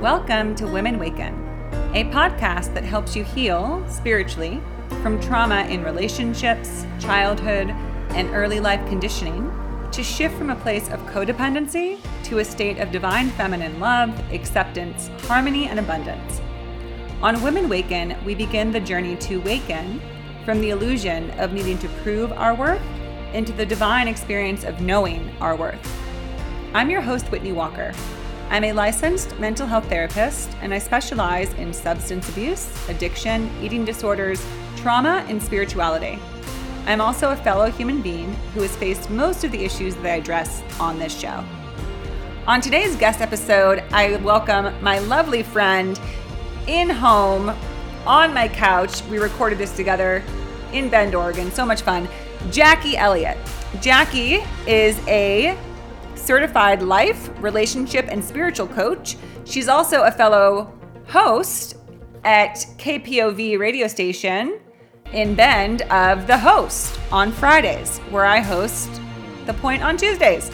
Welcome to Women Waken, a podcast that helps you heal spiritually from trauma in relationships, childhood, and early life conditioning to shift from a place of codependency to a state of divine feminine love, acceptance, harmony, and abundance. On Women Waken, we begin the journey to waken from the illusion of needing to prove our worth into the divine experience of knowing our worth. I'm your host, Whitney Walker. I'm a licensed mental health therapist and I specialize in substance abuse, addiction, eating disorders, trauma, and spirituality. I'm also a fellow human being who has faced most of the issues that I address on this show. On today's guest episode, I welcome my lovely friend in home on my couch. We recorded this together in Bend, Oregon. So much fun. Jacquie Elliott. Jacquie is a certified life, relationship, and spiritual coach. She's also a fellow host at KPOV radio station in Bend of The Host on Fridays, where I host The Point on Tuesdays.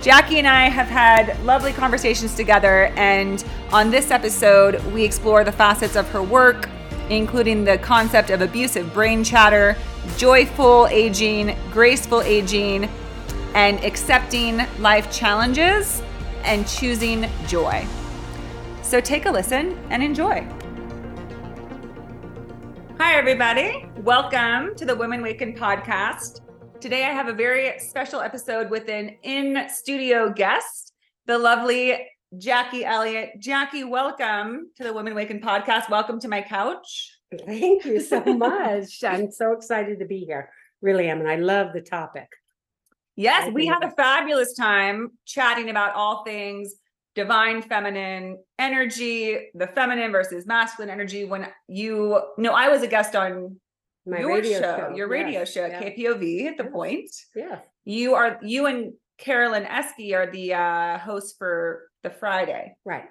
Jacquie and I have had lovely conversations together, and on this episode, we explore the facets of her work, including the concept of abusive brain chatter, joyful aging, graceful aging, and accepting life challenges and choosing joy. So take a listen and enjoy. Hi, everybody. Welcome to the Women Waken podcast. Today, I have a very special episode with an in studio guest, the lovely Jacquie Elliott. Jacquie, welcome to the Women Waken podcast. Welcome to my couch. Thank you so much. I'm so excited to be here. Really am. And I love the topic. Yes, we had a fabulous time chatting about all things divine feminine energy, the feminine versus masculine energy. When you know, I was a guest on My your radio show, show. your radio yes, show yeah. KPOV at the point. Yeah. You are you and Carolyn Esky are the uh hosts for the Friday. Right.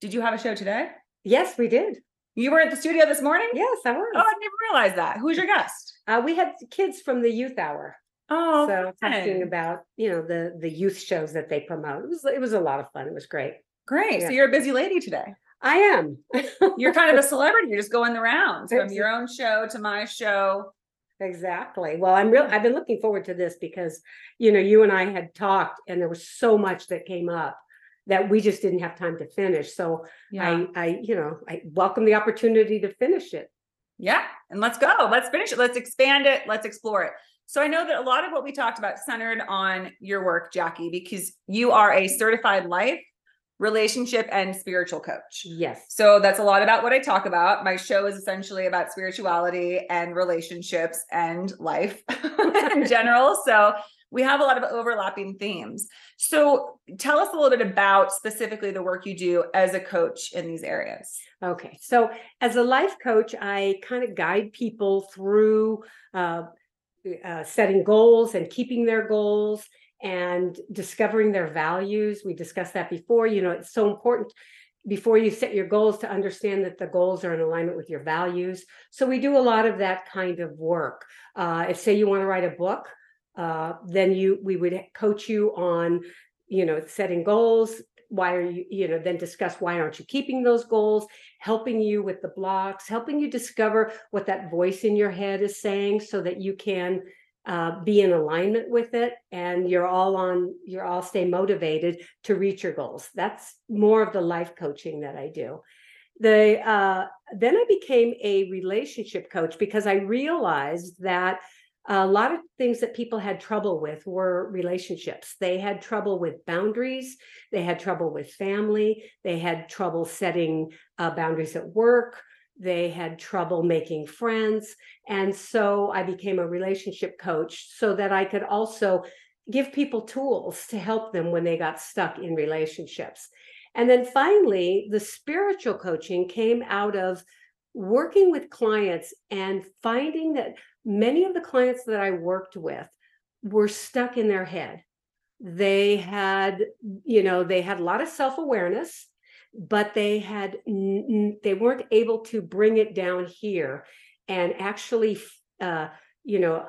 Did you have a show today? Yes, we did. You were at the studio this morning? Yes, I was. Oh, I never realized that. Who's your guest? Uh, we had kids from the youth hour. Oh, so talking about, you know, the the youth shows that they promote. It was it was a lot of fun. It was great. great. So you're a busy lady today. I am. You're kind of a celebrity. You're just going the rounds from your own show to my show. Exactly. Well, I'm real I've been looking forward to this because, you know, you and I had talked and there was so much that came up that we just didn't have time to finish. So I I, you know, I welcome the opportunity to finish it. Yeah, and let's go. Let's finish it. Let's expand it. Let's explore it. So I know that a lot of what we talked about centered on your work, Jacquie, because you are a certified life, relationship, and spiritual coach. Yes. So that's a lot about what I talk about. My show is essentially about spirituality and relationships and life in general. So we have a lot of overlapping themes. So tell us a little bit about specifically the work you do as a coach in these areas. Okay, so as a life coach, I kind of guide people through uh, uh, setting goals and keeping their goals and discovering their values. We discussed that before. You know, it's so important before you set your goals to understand that the goals are in alignment with your values. So we do a lot of that kind of work. Uh, if say you want to write a book, uh, then you we would coach you on, you know, setting goals. Why are you, you know, then discuss why aren't you keeping those goals, helping you with the blocks, helping you discover what that voice in your head is saying so that you can uh, be in alignment with it and you're all on, you're all stay motivated to reach your goals. That's more of the life coaching that I do. The uh, then I became a relationship coach because I realized that a lot of things that people had trouble with were relationships. They had trouble with boundaries. They had trouble with family. They had trouble setting uh, boundaries at work. They had trouble making friends. And so I became a relationship coach so that I could also give people tools to help them when they got stuck in relationships. And then finally, the spiritual coaching came out of working with clients and finding that many of the clients that I worked with were stuck in their head. They had, you know, they had a lot of self awareness, but they had, they weren't able to bring it down here and actually uh, you know,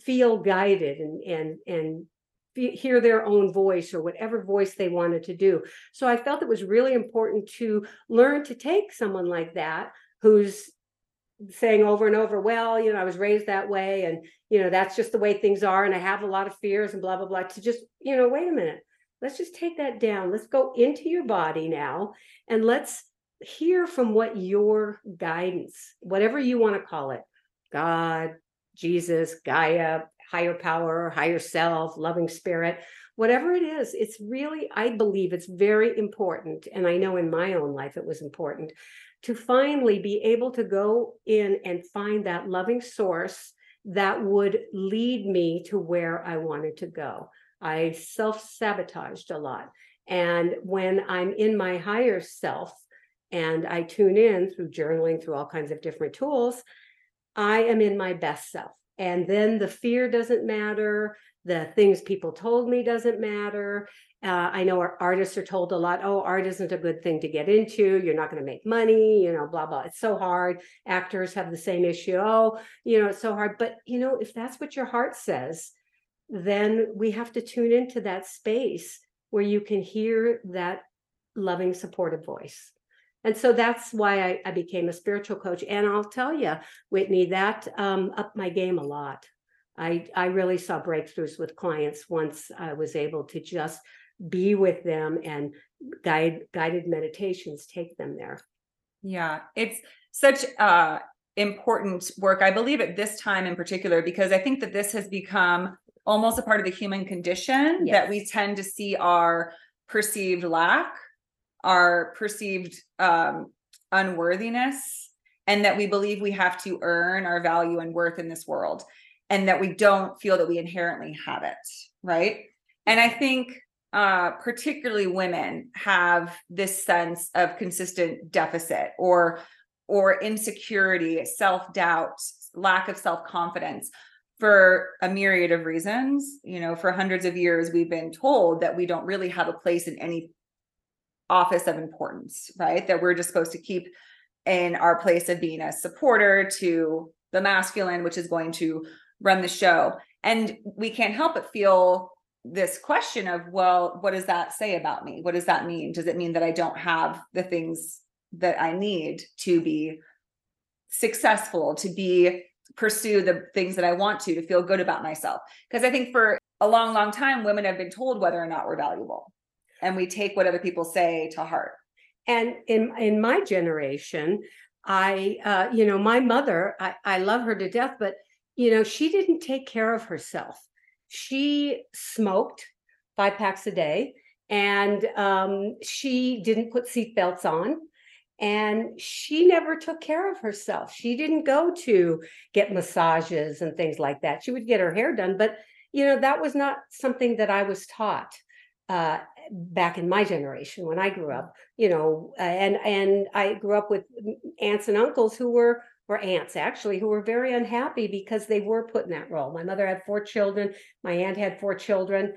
feel guided and and and hear their own voice or whatever voice they wanted to do. So I felt it was really important to learn to take someone like that who's saying over and over, well, you know, I was raised that way and, you know, that's just the way things are. And I have a lot of fears and blah, blah, blah, to just, you know, wait a minute. Let's just take that down. Let's go into your body now and let's hear from what your guidance, whatever you want to call it, God, Jesus, Gaia, higher power, higher self, loving spirit, whatever it is, it's really, I believe it's very important. And I know in my own life it was important to finally be able to go in and find that loving source that would lead me to where I wanted to go. I self sabotaged a lot. And when I'm in my higher self and I tune in through journaling, through all kinds of different tools, I am in my best self. And then the fear doesn't matter. The things people told me doesn't matter. Uh, I know our artists are told a lot, oh, art isn't a good thing to get into. You're not going to make money, you know, blah, blah. It's so hard. Actors have the same issue. Oh, you know, it's so hard. But, you know, if that's what your heart says, then we have to tune into that space where you can hear that loving, supportive voice. And so that's why I, I became a spiritual coach. And I'll tell you, Whitney, that um, upped my game a lot. I, I really saw breakthroughs with clients once I was able to just be with them and guide guided meditations take them there. Yeah, it's such uh important work. I believe at this time in particular, because I think that this has become almost a part of the human condition yes. that we tend to see our perceived lack our perceived um, unworthiness and that we believe we have to earn our value and worth in this world and that we don't feel that we inherently have it right and i think uh, particularly women have this sense of consistent deficit or or insecurity self-doubt lack of self-confidence for a myriad of reasons you know for hundreds of years we've been told that we don't really have a place in any office of importance, right? That we're just supposed to keep in our place of being a supporter to the masculine, which is going to run the show. And we can't help but feel this question of, well, what does that say about me? What does that mean? Does it mean that I don't have the things that I need to be successful, to be pursue the things that I want to, to feel good about myself? Because I think for a long, long time, women have been told whether or not we're valuable and we take what other people say to heart. And in in my generation, I uh, you know, my mother, I, I love her to death, but you know, she didn't take care of herself. She smoked five packs a day and um, she didn't put seatbelts on and she never took care of herself. She didn't go to get massages and things like that. She would get her hair done, but you know that was not something that I was taught uh, back in my generation when I grew up, you know, and and I grew up with aunts and uncles who were or aunts actually who were very unhappy because they were put in that role. My mother had four children, my aunt had four children.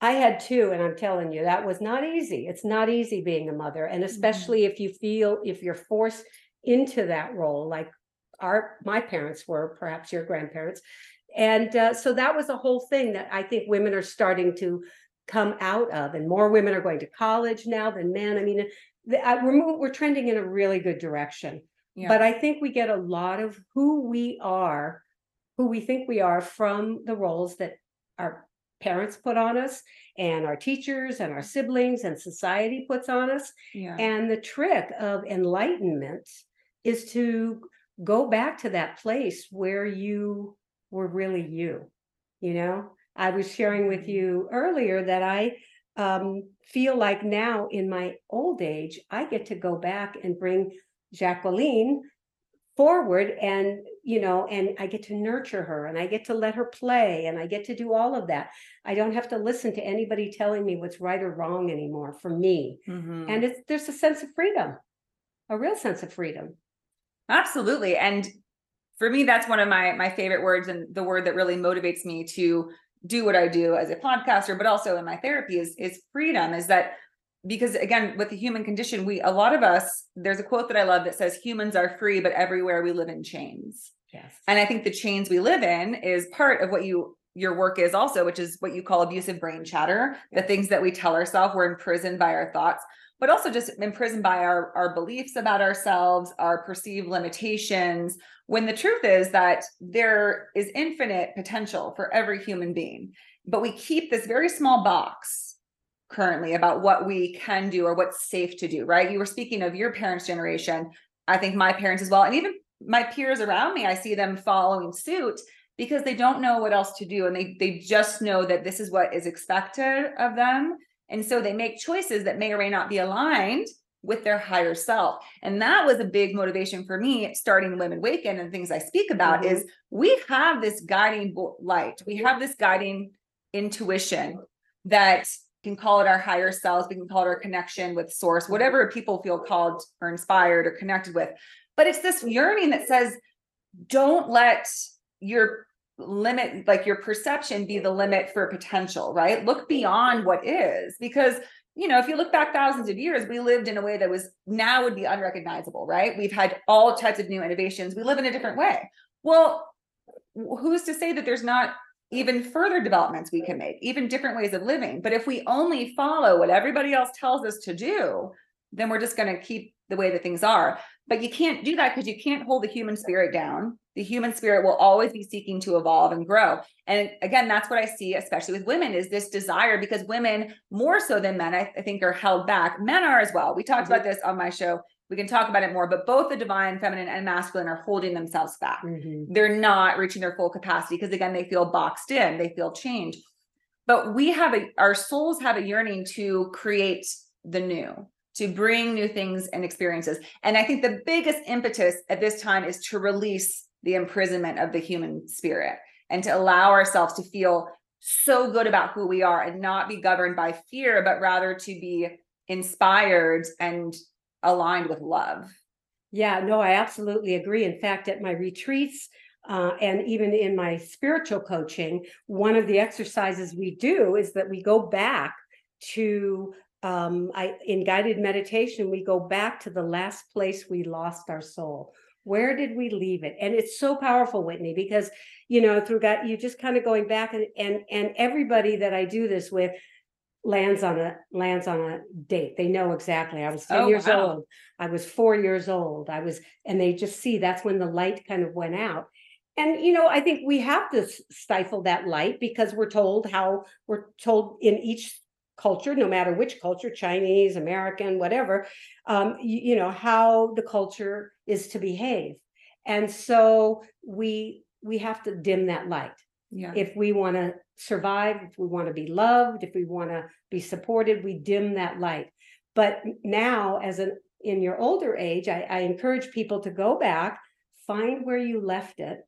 I had two, and I'm telling you, that was not easy. It's not easy being a mother, and mm-hmm. especially mm-hmm. if you feel if you're forced into that role, like our my parents were, perhaps your grandparents, and uh, so that was a whole thing that I think women are starting to come out of and more women are going to college now than men i mean the, uh, we're, we're trending in a really good direction yeah. but i think we get a lot of who we are who we think we are from the roles that our parents put on us and our teachers and our siblings and society puts on us. Yeah. and the trick of enlightenment is to go back to that place where you were really you you know? I was sharing with you earlier that I um, feel like now in my old age, I get to go back and bring Jacqueline forward and you know and i get to nurture her and i get to let her play and i get to do all of that i don't have to listen to anybody telling me what's right or wrong anymore for me mm-hmm. and it's there's a sense of freedom a real sense of freedom absolutely and for me that's one of my my favorite words and the word that really motivates me to do what I do as a podcaster, but also in my therapy is is freedom. Is that because again, with the human condition, we a lot of us, there's a quote that I love that says humans are free, but everywhere we live in chains. Yes. And I think the chains we live in is part of what you your work is also, which is what you call abusive brain chatter, the things that we tell ourselves we're imprisoned by our thoughts, but also just imprisoned by our, our beliefs about ourselves, our perceived limitations, when the truth is that there is infinite potential for every human being. But we keep this very small box currently about what we can do or what's safe to do, right? You were speaking of your parents' generation. I think my parents as well, and even my peers around me, I see them following suit because they don't know what else to do and they they just know that this is what is expected of them. And so they make choices that may or may not be aligned with their higher self. And that was a big motivation for me starting women waken and things i speak about mm-hmm. is we have this guiding light. We have this guiding intuition that can call it our higher selves. We can call it our connection with source whatever people feel called or inspired or connected with but it's this yearning that says don't let your limit like your perception be the limit for potential right? Look beyond what is because you know if you look back thousands of years we lived in a way that was now would be unrecognizable right? We've had all types of new innovations. We live in a different way. Well who's to say that there's not even further developments we can make even different ways of living? But if we only follow what everybody else tells us to do then we're just going to keep the way that things are but you can't do that because you can't hold the human spirit down. The human spirit will always be seeking to evolve and grow. And again that's what i see especially with women is this desire because women more so than men i, I think are held back. Men are as well. We talked mm-hmm. about this on my show. We can talk about it more but both the divine feminine and masculine are holding themselves back. Mm-hmm. they're not reaching their full capacity because again they feel boxed in. They feel chained but we have a our souls have a yearning to create the new to bring new things and experiences and i think the biggest impetus at this time is to release the imprisonment of the human spirit and to allow ourselves to feel so good about who we are and not be governed by fear, but rather to be inspired and aligned with love. Yeah, no, I absolutely agree. In fact, at my retreats, uh, and even in my spiritual coaching, one of the exercises we do is that we go back to um, I in guided meditation, we go back to the last place we lost our soul. Where did we leave it? And it's so powerful whitney because you know through god you just kind of going back and and and everybody that i do this with lands on a lands on a date. They know exactly. I was 10 oh, years wow. old. I was 4 years old. I was and they just see that's when the light kind of went out. And you know i think we have to stifle that light because we're told how we're told in each culture, no matter which culture, Chinese, American, whatever, um, you, you know, how the culture is to behave. And so we we have to dim that light. Yeah. If we want to survive, if we want to be loved, if we want to be supported, we dim that light. But now, as an in your older age, I, I encourage people to go back, find where you left it,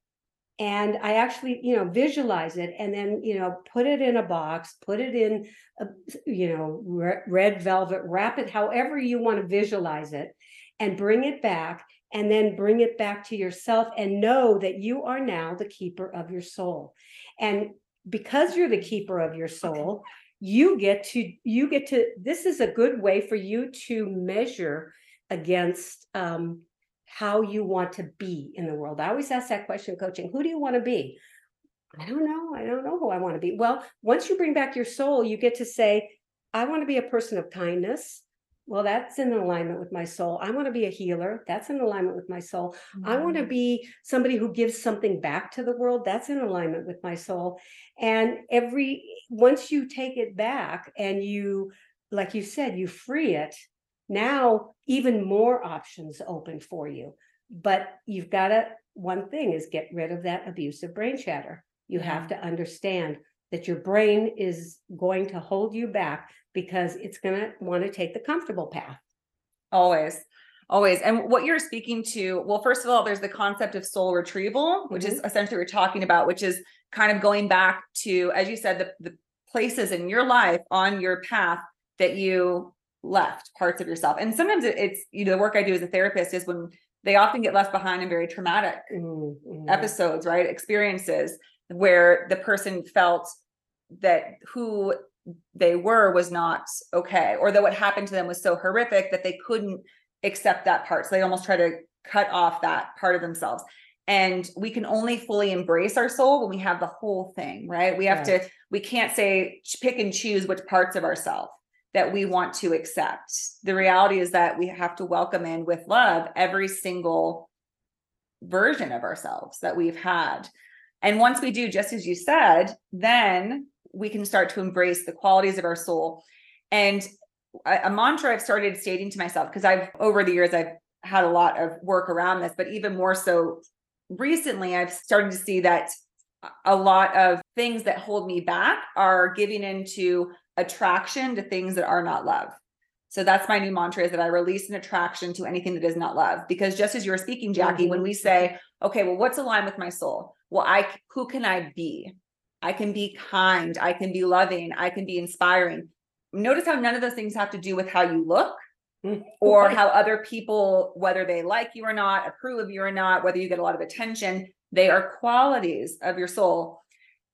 and i actually you know visualize it and then you know put it in a box put it in a, you know red velvet wrap it however you want to visualize it and bring it back and then bring it back to yourself and know that you are now the keeper of your soul. And because you're the keeper of your soul you get to you get to this is a good way for you to measure against um, how you want to be in the world. I always ask that question coaching who do you want to be? I don't know. I don't know who I want to be. Well, once you bring back your soul, you get to say, I want to be a person of kindness. Well, that's in alignment with my soul. I want to be a healer. That's in alignment with my soul. Mm-hmm. I want to be somebody who gives something back to the world. That's in alignment with my soul. And every once you take it back and you, like you said, you free it, now even more options open for you. But you've got to one thing is get rid of that abusive brain chatter. You have to understand that your brain is going to hold you back because it's going to want to take the comfortable path. Always always. And what you're speaking to well first of all there's the concept of soul retrieval which mm-hmm. is essentially we're talking about which is kind of going back to as you said the, the places in your life on your path that you left parts of yourself. And sometimes it's, you know, the work I do as a therapist is when they often get left behind in very traumatic mm-hmm. episodes, right? Experiences where the person felt that who they were was not okay, or that what happened to them was so horrific that they couldn't accept that part. So they almost try to cut off that part of themselves. and we can only fully embrace our soul when we have the whole thing right we have to we can't say pick and choose which parts of ourselves that we want to accept. The reality is that we have to welcome in with love every single version of ourselves that we've had. And once we do just as you said then we can start to embrace the qualities of our soul. And a, a mantra i've started stating to myself because i've over the years i've had a lot of work around this but even more so recently I've started to see that a lot of things that hold me back are giving into attraction to things that are not love. So that's my new mantra is that I release an attraction to anything that is not love. Because just as you were speaking, Jacquie, mm-hmm. when we say, okay, well, what's aligned with my soul? Well, I who can I be? I can be kind, I can be loving, I can be inspiring. Notice how none of those things have to do with how you look or how other people, whether they like you or not, approve of you or not, whether you get a lot of attention, they are qualities of your soul.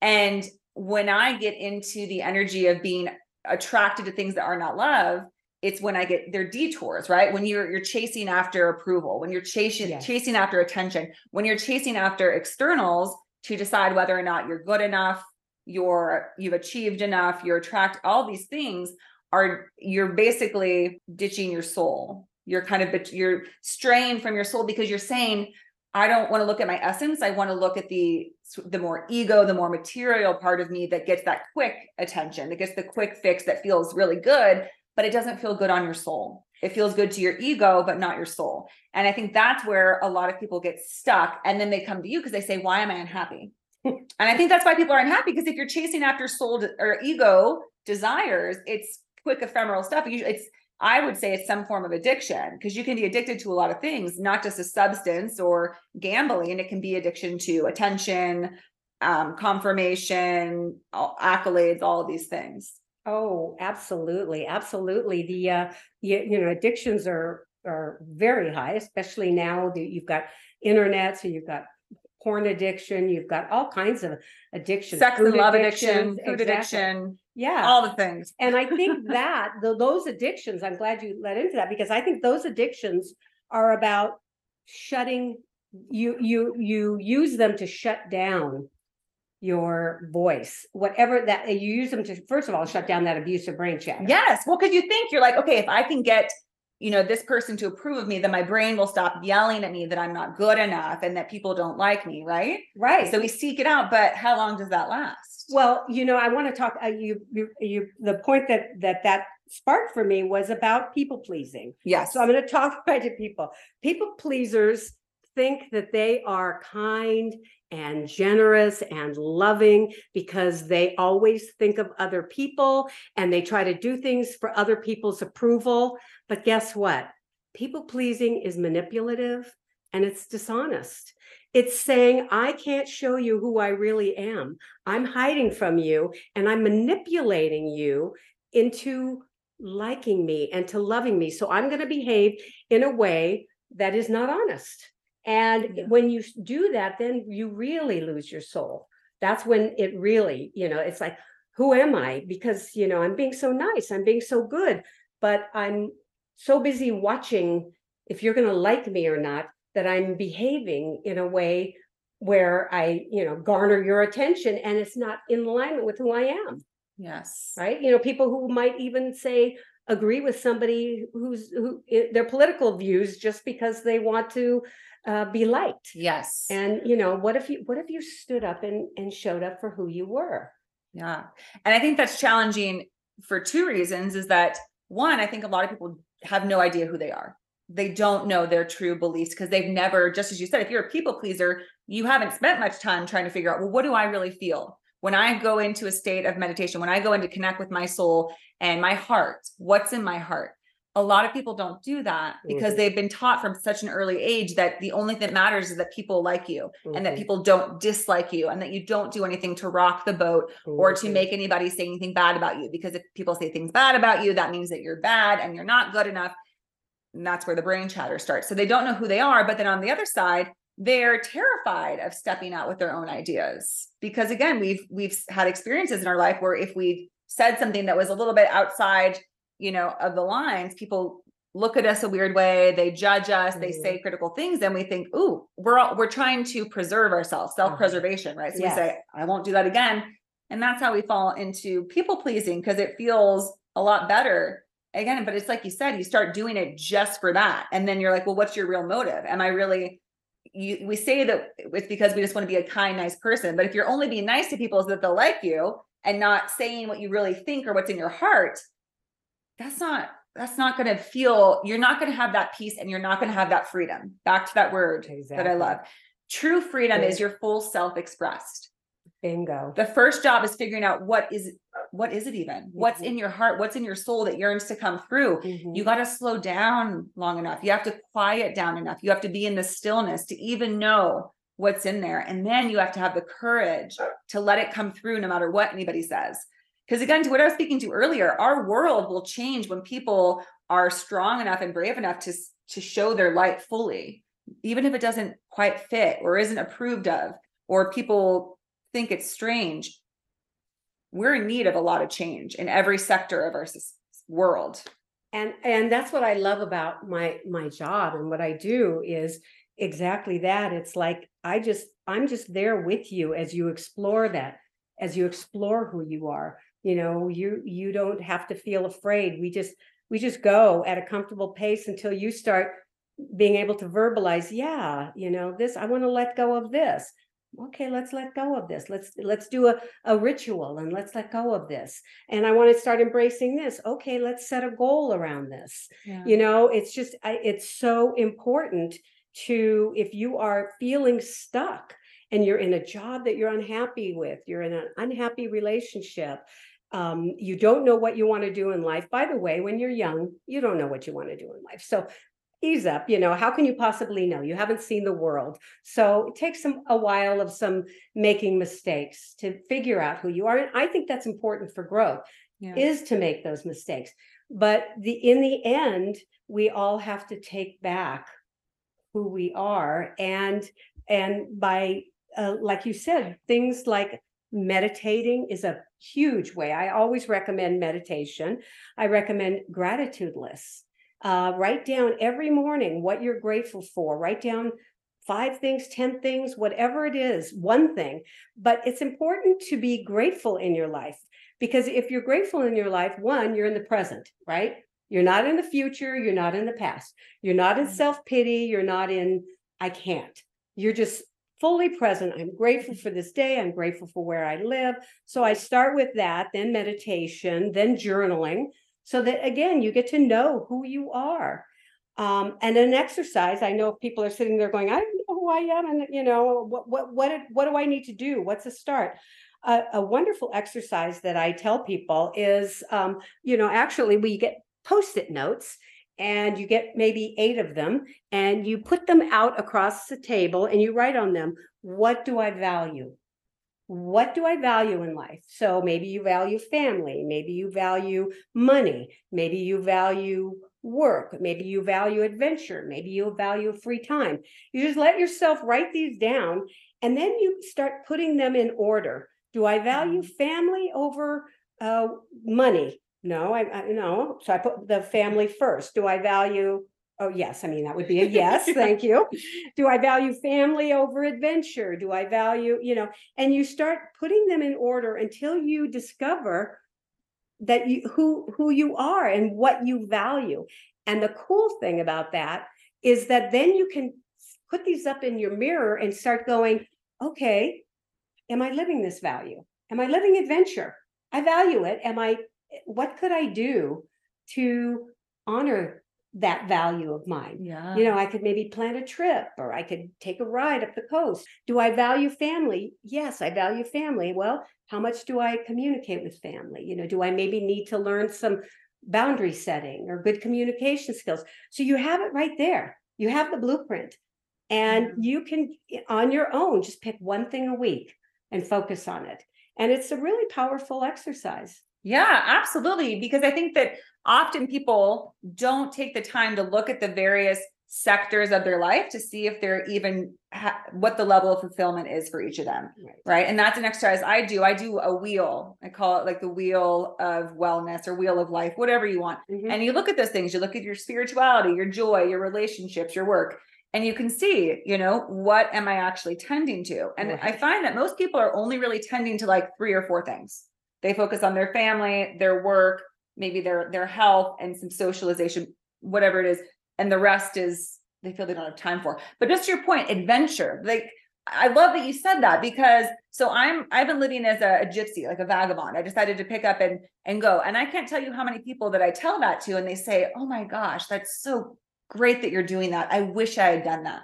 And when I get into the energy of being attracted to things that are not love, it's when I get their detours, right? When you're you're chasing after approval, when you're chasing yes. chasing after attention, when you're chasing after externals to decide whether or not you're good enough, you're you've achieved enough, you're attract all these things are you're basically ditching your soul. You're kind of you're straying from your soul because you're saying, I don't want to look at my essence. I want to look at the the more ego, the more material part of me that gets that quick attention, that gets the quick fix that feels really good, but it doesn't feel good on your soul. It feels good to your ego, but not your soul. And I think that's where a lot of people get stuck. And then they come to you because they say, Why am I unhappy? and I think that's why people are unhappy because if you're chasing after soul de- or ego desires, it's quick ephemeral stuff it's i would say it's some form of addiction because you can be addicted to a lot of things not just a substance or gambling it can be addiction to attention um, confirmation all, accolades all of these things. Oh absolutely absolutely. The uh you, you know addictions are are very high especially now that you've got internet so you've got porn addiction you've got all kinds of addictions sex and love addiction food exactly. addiction yeah. All the things. And i think that the, those addictions i'm glad you led into that because i think those addictions are about shutting you you you use them to shut down your voice whatever that you use them to first of all shut down that abusive brain chatter. Yes. Well because you think you're like okay if i can get you know this person to approve of me then my brain will stop yelling at me that i'm not good enough and that people don't like me right? Right. So we seek it out but how long does that last? Well you know i want to talk uh, you, you you the point that that that sparked for me was about people pleasing. Yes. So i'm going to talk about to people. People pleasers think that they are kind and generous and loving because they always think of other people and they try to do things for other people's approval. But guess what? People pleasing is manipulative and it's dishonest. It's saying, I can't show you who I really am. I'm hiding from you and I'm manipulating you into liking me and to loving me. So I'm going to behave in a way that is not honest. And yeah. when you do that, then you really lose your soul. That's when it really, you know, it's like, who am I? Because, you know, I'm being so nice, I'm being so good, but I'm so busy watching if you're going to like me or not that I'm behaving in a way where I, you know, garner your attention and it's not in alignment with who I am. Yes. Right. You know, people who might even say, agree with somebody who's who their political views just because they want to uh, be liked. Yes. And you know, what if you what if you stood up and and showed up for who you were? Yeah. And I think that's challenging for two reasons is that one, I think a lot of people have no idea who they are. They don't know their true beliefs because they've never, just as you said, if you're a people pleaser, you haven't spent much time trying to figure out, well, what do I really feel? When I go into a state of meditation, when I go in to connect with my soul and my heart, what's in my heart? a lot of people don't do that because mm-hmm. they've been taught from such an early age that the only thing that matters is that people like you mm-hmm. and that mm-hmm. people don't dislike you and that you don't do anything to rock the boat mm-hmm. or to mm-hmm. make anybody say anything bad about you because if people say things bad about you that means that you're bad and you're not good enough and that's where the brain chatter starts so they don't know who they are but then on the other side they're terrified of stepping out with their own ideas because again we've we've had experiences in our life where if we said something that was a little bit outside you know, of the lines, people look at us a weird way, they judge us, they Mhm. say critical things, and we think, "Ooh, we're all, we're trying to preserve ourselves, self-preservation, right?" So Yes. we say, "I won't do that again," and that's how we fall into people pleasing because it feels a lot better. Again, but it's like you said, you start doing it just for that, and then you're like, "Well, what's your real motive? Am I really?" You, we say that it's because we just want to be a kind, nice person, but if you're only being nice to people so that they'll like you and not saying what you really think or what's in your heart, that's not that's not going to feel you're not going to have that peace and you're not going to have that freedom. Back to that word that i love. True freedom Yeah. is your full self expressed Bingo. the first job is figuring out what is what is it even? What's Mhm. in your heart? What's in your soul that yearns to come through? Mhm. you got to slow down long enough. You have to quiet down enough. You have to be in the stillness to even know what's in there. And then you have to have the courage to let it come through no matter what anybody says. Because again to what i was speaking to earlier our world will change when people are strong enough and brave enough to to show their light fully even if it doesn't quite fit or isn't approved of or people think it's strange. We're in need of a lot of change in every sector of our world. And and that's what i love about my my job and what i do is exactly that. It's like i just i'm just there with you as you explore that as you explore who you are. You know you you don't have to feel afraid. We just we just go at a comfortable pace until you start being able to verbalize yeah you know this i want to let go of this okay let's let go of this. Let's let's do a, a ritual and let's let go of this. And i want to start embracing this. Okay let's set a goal around this. You know it's just I, it's so important to if you are feeling stuck and you're in a job that you're unhappy with you're in an unhappy relationship um, you don't know what you want to do in life. By the way when you're young you don't know what you want to do in life. So ease up you know how can you possibly know? You haven't seen the world. So it takes some a while of some making mistakes to figure out who you are and i think that's important for growth yeah. is to make those mistakes. But the in the end we all have to take back who we are and and by uh, like you said things like meditating is a huge way. I always recommend meditation. I recommend gratitude lists uh, write down every morning what you're grateful for. Write down five things 10 things whatever it is one thing. But it's important to be grateful in your life because if you're grateful in your life one you're in the present right? You're not in the future you're not in the past. You're not in Mhm. self-pity you're not in i can't. You're just fully present. I'm grateful for this day. I'm grateful for where i live. So i start with that then meditation then journaling so that again you get to know who you are. Um, and an exercise i know if people are sitting there going i don't know who i am and you know what what what, what do i need to do? What's a start? A, a wonderful exercise that i tell people is um, you know actually we get post-it notes and you get maybe eight of them and you put them out across the table and you write on them what do i value what do i value in life? So maybe you value family maybe you value money maybe you value work maybe you value adventure maybe you value free time. You just let yourself write these down and then you start putting them in order. Do i value family over uh, money? No i, I no. So i put the family first. Do i value oh yes i mean that would be a yes thank you. Do i value family over adventure? Do i value you know and you start putting them in order until you discover that you who who you are and what you value. And the cool thing about that is that then you can put these up in your mirror and start going okay am i living this value? Am i living adventure? I value it. Am i what could i do to honor that value of mine. Yeah. you know i could maybe plan a trip or i could take a ride up the coast. Do i value family? Yes i value family. Well how much do i communicate with family? You know do i maybe need to learn some boundary setting or good communication skills? So you have it right there. You have the blueprint. And Yeah. you can eh, on your own just pick one thing a week and focus on it. And it's a really powerful exercise. Yeah, absolutely. Because I think that often people don't take the time to look at the various sectors of their life to see if they're even ha- what the level of fulfillment is for each of them Right. right? And that's an exercise i do. I do a wheel. I call it like the wheel of wellness or wheel of life whatever you want. Mhm. and you look at those things. You look at your spirituality your joy your relationships your work and you can see you know what am i actually tending to? And i find that most people are only really tending to like three or four things. They focus on their family their work maybe their their health and some socialization whatever it is and the rest is they feel they don't have time for. But just to your point adventure like i love that you said that because so i'm i've been living as a, a gypsy like a vagabond. I decided to pick up and and go. And i can't tell you how many people that i tell that to and they say oh my gosh that's so great that you're doing that. I wish i had done that.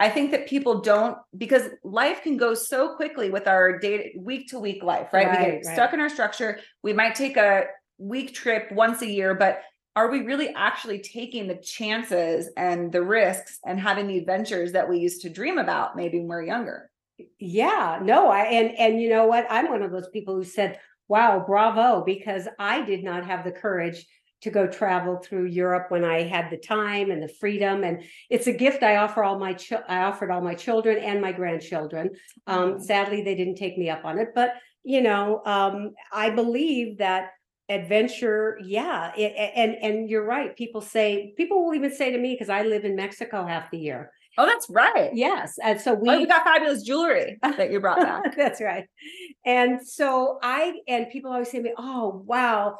I think that people don't because life can go so quickly with our day week to week life right, we Right, get right. stuck in our structure. We might take a week trip once a year but are we really actually taking the chances and the risks and having the adventures that we used to dream about maybe when we we're younger Yeah, no, I and and you know what? I'm one of those people who said, "Wow, bravo," because I did not have the courage to go travel through Europe when I had the time and the freedom. And it's a gift I offer all my chil- I offered all my children and my grandchildren. Um, Mhm. sadly, they didn't take me up on it, but you know, um, I believe that adventure, yeah, it, and and you're right. People say people will even say to me because I live in Mexico half the year. oh that's right Yes, and so oh, we oh, we got fabulous jewelry that you brought back That's right. And so I and people always say to me, "Oh, wow,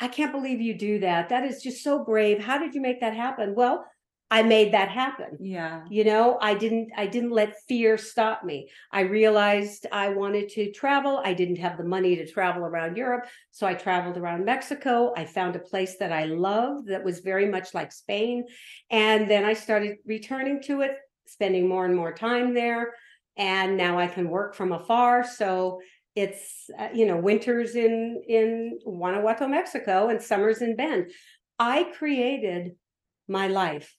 I can't believe you do that. That is just so brave. How did you make that happen?" Well, I made that happen. yeah You know, I didn't I didn't let fear stop me. I realized I wanted to travel. I didn't have the money to travel around Europe, so I traveled around Mexico. I found a place that I loved that was very much like Spain, and then I started returning to it, spending more and more time there, and now I can work from afar. So it's uh, you know winters in in Guanajuato, Mexico, and summers in Bend. I created my life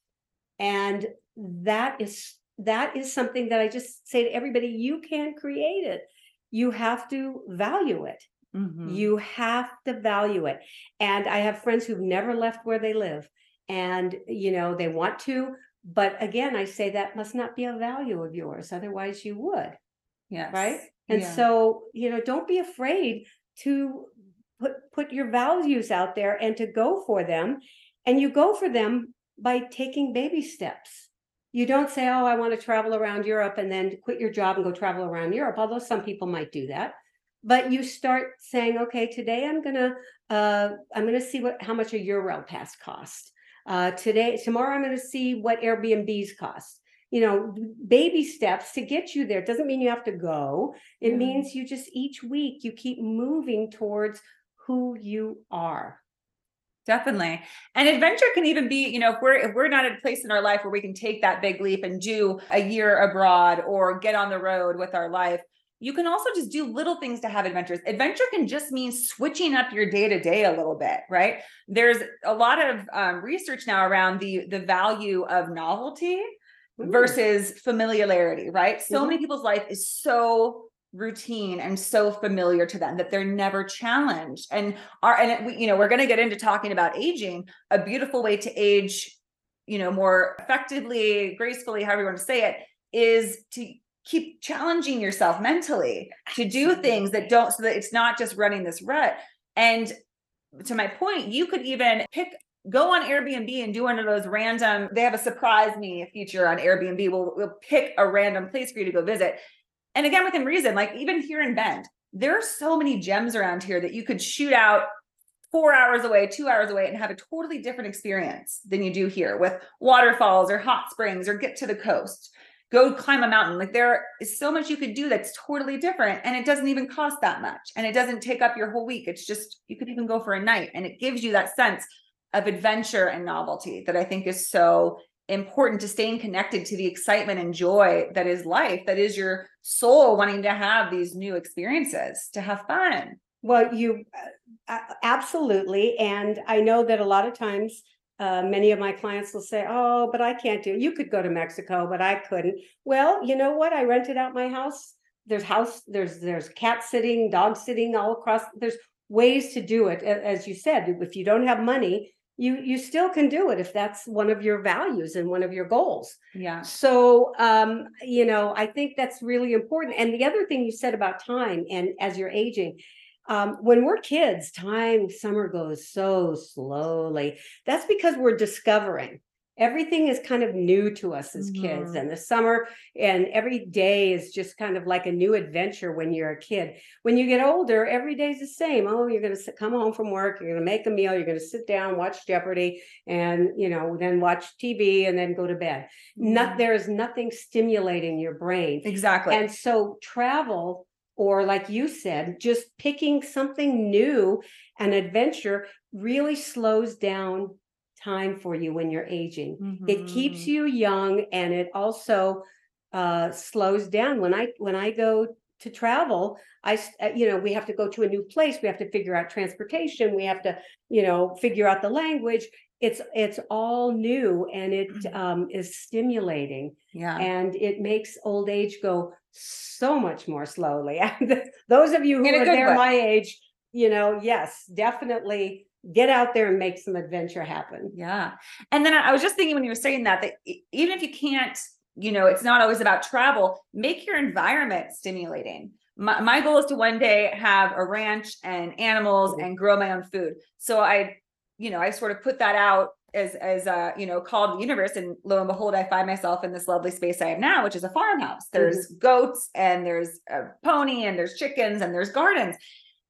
and that is that is something that i just say to everybody you can't create it. You have to value it. Mhm. you have to value it. And i have friends who've never left where they live and you know they want to but again i say that must not be a value of yours otherwise you would yes. right? And Yeah. so you know don't be afraid to put put your values out there and to go for them. And you go for them by taking baby steps. You don't say oh i want to travel around europe and then quit your job and go travel around europe although some people might do that. But you start saying okay today i'm gonna uh i'm gonna see what how much a euro pass cost. Uh today tomorrow i'm gonna see what airbnbs cost. You know baby steps to get you there. Doesn't mean you have to go. It Yeah. means you just each week you keep moving towards who you are Definitely. And adventure can even be, you know, if we're if we're not at a place in our life where we can take that big leap and do a year abroad or get on the road with our life, you can also just do little things to have adventures. Adventure can just mean switching up your day to day a little bit, right? There's a lot of um, research now around the the value of novelty Ooh. versus familiarity, right? So Mhm. many people's life is so routine and so familiar to them that they're never challenged. And are and we, you know we're going to get into talking about aging a beautiful way to age you know more effectively gracefully however you want to say it is to keep challenging yourself mentally to do things that don't so that it's not just running this rut. And to my point you could even pick go on Airbnb and do one of those random they have a surprise me feature on Airbnb we'll, we'll pick a random place for you to go visit and again within reason like even here in bend there are so many gems around here that you could shoot out four hours away two hours away and have a totally different experience than you do here with waterfalls or hot springs or get to the coast. Go climb a mountain. Like there is so much you could do that's totally different and it doesn't even cost that much and it doesn't take up your whole week. It's just you could even go for a night and it gives you that sense of adventure and novelty that i think is so important to staying connected to the excitement and joy that is life that is your soul wanting to have these new experiences to have fun Well, you uh, absolutely. And I know that a lot of times uh, many of my clients will say, Oh, but I can't do it. You could go to Mexico, but I couldn't. Well, you know what? I rented out my house. There's house, there's there's cat sitting, dog sitting all across. There's ways to do it. As you said, if you don't have money, you you still can do it if that's one of your values and one of your goals. Yeah. So, um, you know, I think that's really important. And the other thing you said about time and as you're aging, um, when we're kids, time, summer goes so slowly. That's because we're discovering everything is kind of new to us as kids Mhm. and the summer and every day is just kind of like a new adventure when you're a kid when you get older every day's the same oh you're going to come home from work you're going to make a meal you're going to sit down watch jeopardy and you know then watch tv and then go to bed not Mhm. there is nothing stimulating your brain Exactly. and so travel, or like you said, just picking something new, an adventure really slows down time for you when you're aging. It keeps Mhm. you young and it also uh, slows down. When I when I go to travel, I uh, you know we have to go to a new place. We have to figure out transportation. We have to you know figure out the language. It's it's all new and it Mhm. um, is stimulating Yeah. and it makes old age go so much more slowly. And those of you who are there way. my age, you know, yes, definitely get out there and make some adventure happen. Yeah. And then I was just thinking when you were saying that, that even if you can't, you know, it's not always about travel, make your environment stimulating. My, my goal is to one day have a ranch and animals Mhm. and grow my own food. So I, you know, I sort of put that out as, as a, you know, call to the universe. And lo and behold, I find myself in this lovely space I have now, which is a farmhouse. There's goats and there's a pony and there's chickens and there's gardens.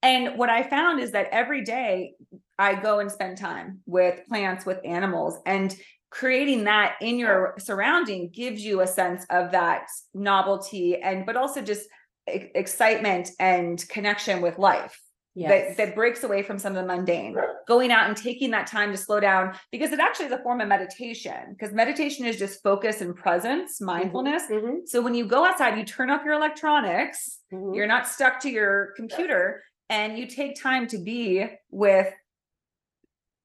And what I found is that every day I go and spend time with plants, with animals, and creating that in your surrounding gives you a sense of that novelty and but also just excitement and connection with life Yes. that that breaks away from some of the mundane. Going out and taking that time to slow down because it actually is a form of meditation because meditation is just focus and presence mindfulness. Mhm, so when you go outside you turn off your electronics. Mhm. you're not stuck to your computer and you take time to be with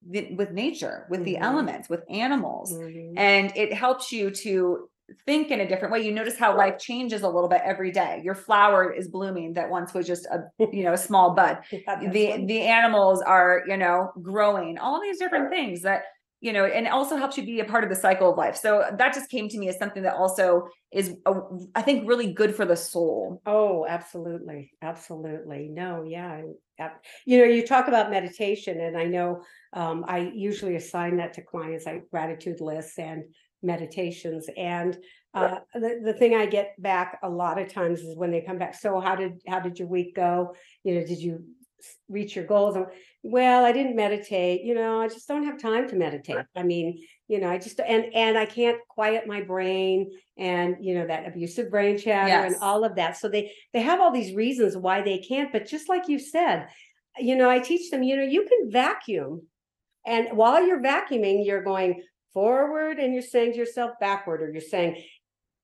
the, with nature with the Mhm. elements with animals. Mhm. and it helps you to think in a different way. You notice how life changes a little bit every day. Your flower is blooming that once was just a you know a small bud. The the animals are you know growing. All these different things that you know and also helps you be a part of the cycle of life so that just came to me as something that also is a, i think really good for the soul Oh, absolutely. Absolutely. No, yeah. You know, you talk about meditation, and I know um, I usually assign that to clients, like gratitude lists and meditations. And uh, the, the thing I get back a lot of times is when they come back, so how did how did your week go? You know, did you reach your goals? Well, I didn't meditate, you know, I just don't have time to meditate. I mean, you know, I just and and I can't quiet my brain and you know that abusive brain chatter and all of that. So they they have all these reasons why they can't. But just like you said, you know, I teach them, you know, you can vacuum, and while you're vacuuming, you're going forward and you're saying to yourself backward, or you're saying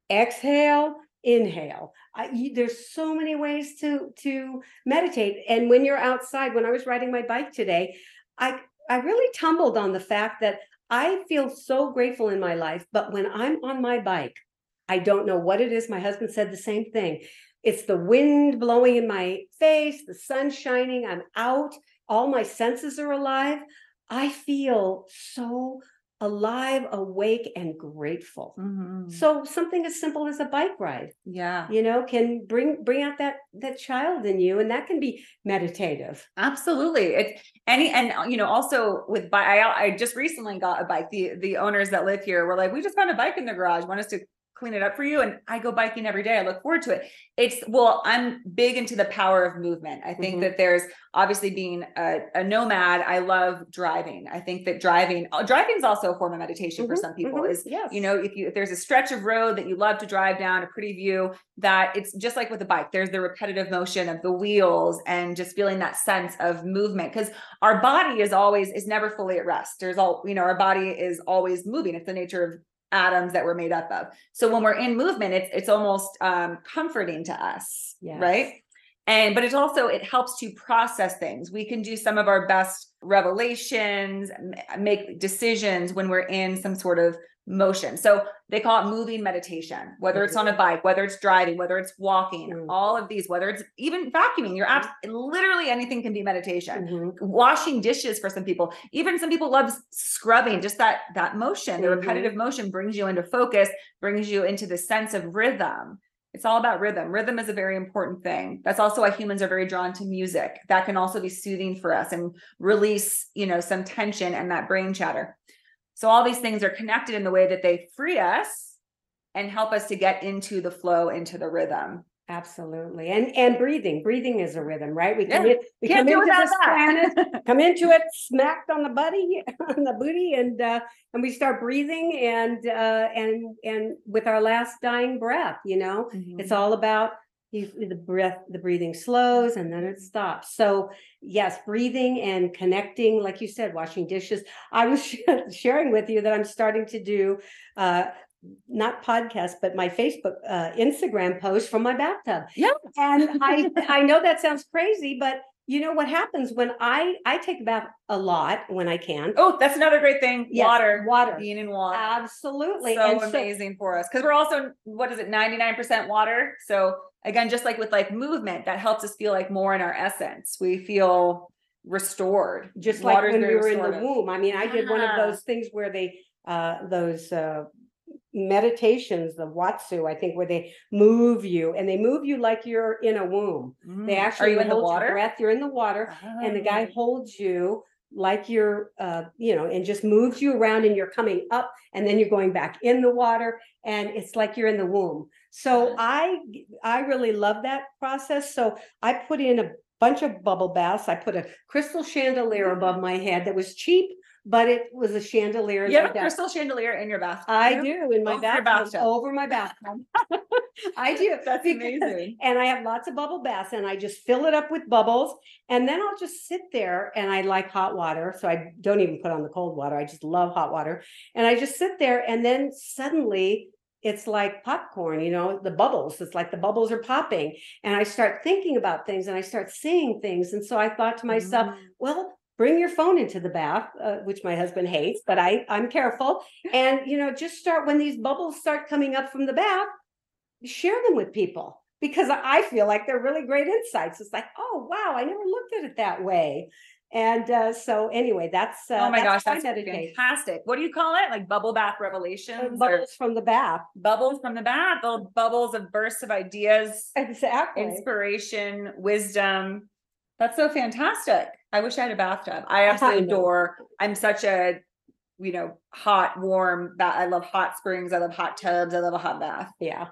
exhale, inhale. I, you, there's so many ways to to meditate. And when you're outside, when I was riding my bike today, I I really tumbled on the fact that I feel so grateful in my life, but when I'm on my bike, I don't know what it is. My husband said the same thing. It's the wind blowing in my face, the sun shining, I'm out, all my senses are alive. I feel so alive, awake, and grateful. Mhm. So something as simple as a bike ride, yeah you know, can bring bring out that that child in you, and that can be meditative. Absolutely. It's any and uh, you know also with bike I, I just recently got a bike. The the owners that live here were like, we just found a bike in the garage. Want us to clean it up for you? And I go biking every day. I look forward to it. It's well, I'm big into the power of movement. I think Mhm. that there's obviously being a, a nomad. I love driving. I think that driving driving is also a form of meditation for Mhm, some people. mhm, Is yes, you know if you if there's a stretch of road that you love to drive down a pretty view that it's just like with a bike there's the repetitive motion of the wheels and just feeling that sense of movement because our body is always is never fully at rest there's all you know our body is always moving it's the nature of atoms that we're made up of. So when we're in movement it's it's almost um comforting to us Yes. right? And but it's also it helps to process things. We can do some of our best revelations make decisions when we're in some sort of motion. So they call it moving meditation, whether it's on a bike, whether it's driving, whether it's walking, Mm. all of these, whether it's even vacuuming, you're abs- literally anything can be meditation. Mhm. Washing dishes for some people, even some people love scrubbing, just that that motion, the Mhm. repetitive motion brings you into focus, brings you into the sense of rhythm. It's all about rhythm. Rhythm is a very important thing. That's also why humans are very drawn to music. That can also be soothing for us and release, you know, some tension and that brain chatter. So all these things are connected in the way that they free us and help us to get into the flow, into the rhythm. Absolutely. And and breathing. Breathing is a rhythm, right? We come in, we Can't come do into without this planet, come into it smacked on the buddy on the booty and uh and we start breathing and uh and and with our last dying breath, you know, it's all about you the breath, the breathing slows and then it stops. So yes, breathing and connecting, like you said, washing dishes. I was sharing with you that I'm starting to do uh not podcast, but my Facebook, uh, Instagram post from my bathtub. Yeah. And I, I know that sounds crazy, but you know what happens when I, I take a bath a lot when I can. Oh, that's another great thing. Yes, Water. water. Being in water. Absolutely. so And so- amazing for us because we're also what is it 99% water so again just like with like movement that helps us feel like more in our essence we feel restored just like Water's when we very were in the womb. I mean, I did one of those things where they, uh, those, uh, meditations, the Watsu, I think, where they move you and they move you like you're in a womb. They Mm. actually are you in the hold your water breath, you're in the water and the guy Oh. holds you like you're uh you know and just moves you around and you're coming up and then you're going back in the water and it's like you're in the womb so i i really love that process so i put in a bunch of bubble baths i put a crystal chandelier mm-hmm. above my head that was cheap but it was a chandelier you have a crystal chandelier in your bathroom I do in my Over your bathtub, over my bathtub. I do. That's because- amazing. And I have lots of bubble baths and I just fill it up with bubbles and then I'll just sit there and I like hot water. So I don't even put on the cold water. I just love hot water. And I just sit there and then suddenly it's like popcorn, you know, the bubbles. It's like the bubbles are popping. And I start thinking about things and I start seeing things. And so I thought to myself, Mm. well, bring your phone into the bath, uh, which my husband hates, but I I'm careful. And you know, just start when these bubbles start coming up from the bath, share them with people because I feel like they're really great insights. It's like, oh wow, I never looked at it that way. And uh, so anyway, that's uh, oh my gosh that's meditation. fantastic what do you call it like bubble bath Uh, revelations or Bubbles from the bath. bubbles from the bath little bubbles of bursts of ideas Exactly. inspiration, wisdom. That's so fantastic. I wish I had a bathtub. I absolutely I adore. I'm such a, you know, hot, warm. bath. I love hot springs. I love hot tubs. I love a hot bath. Yeah.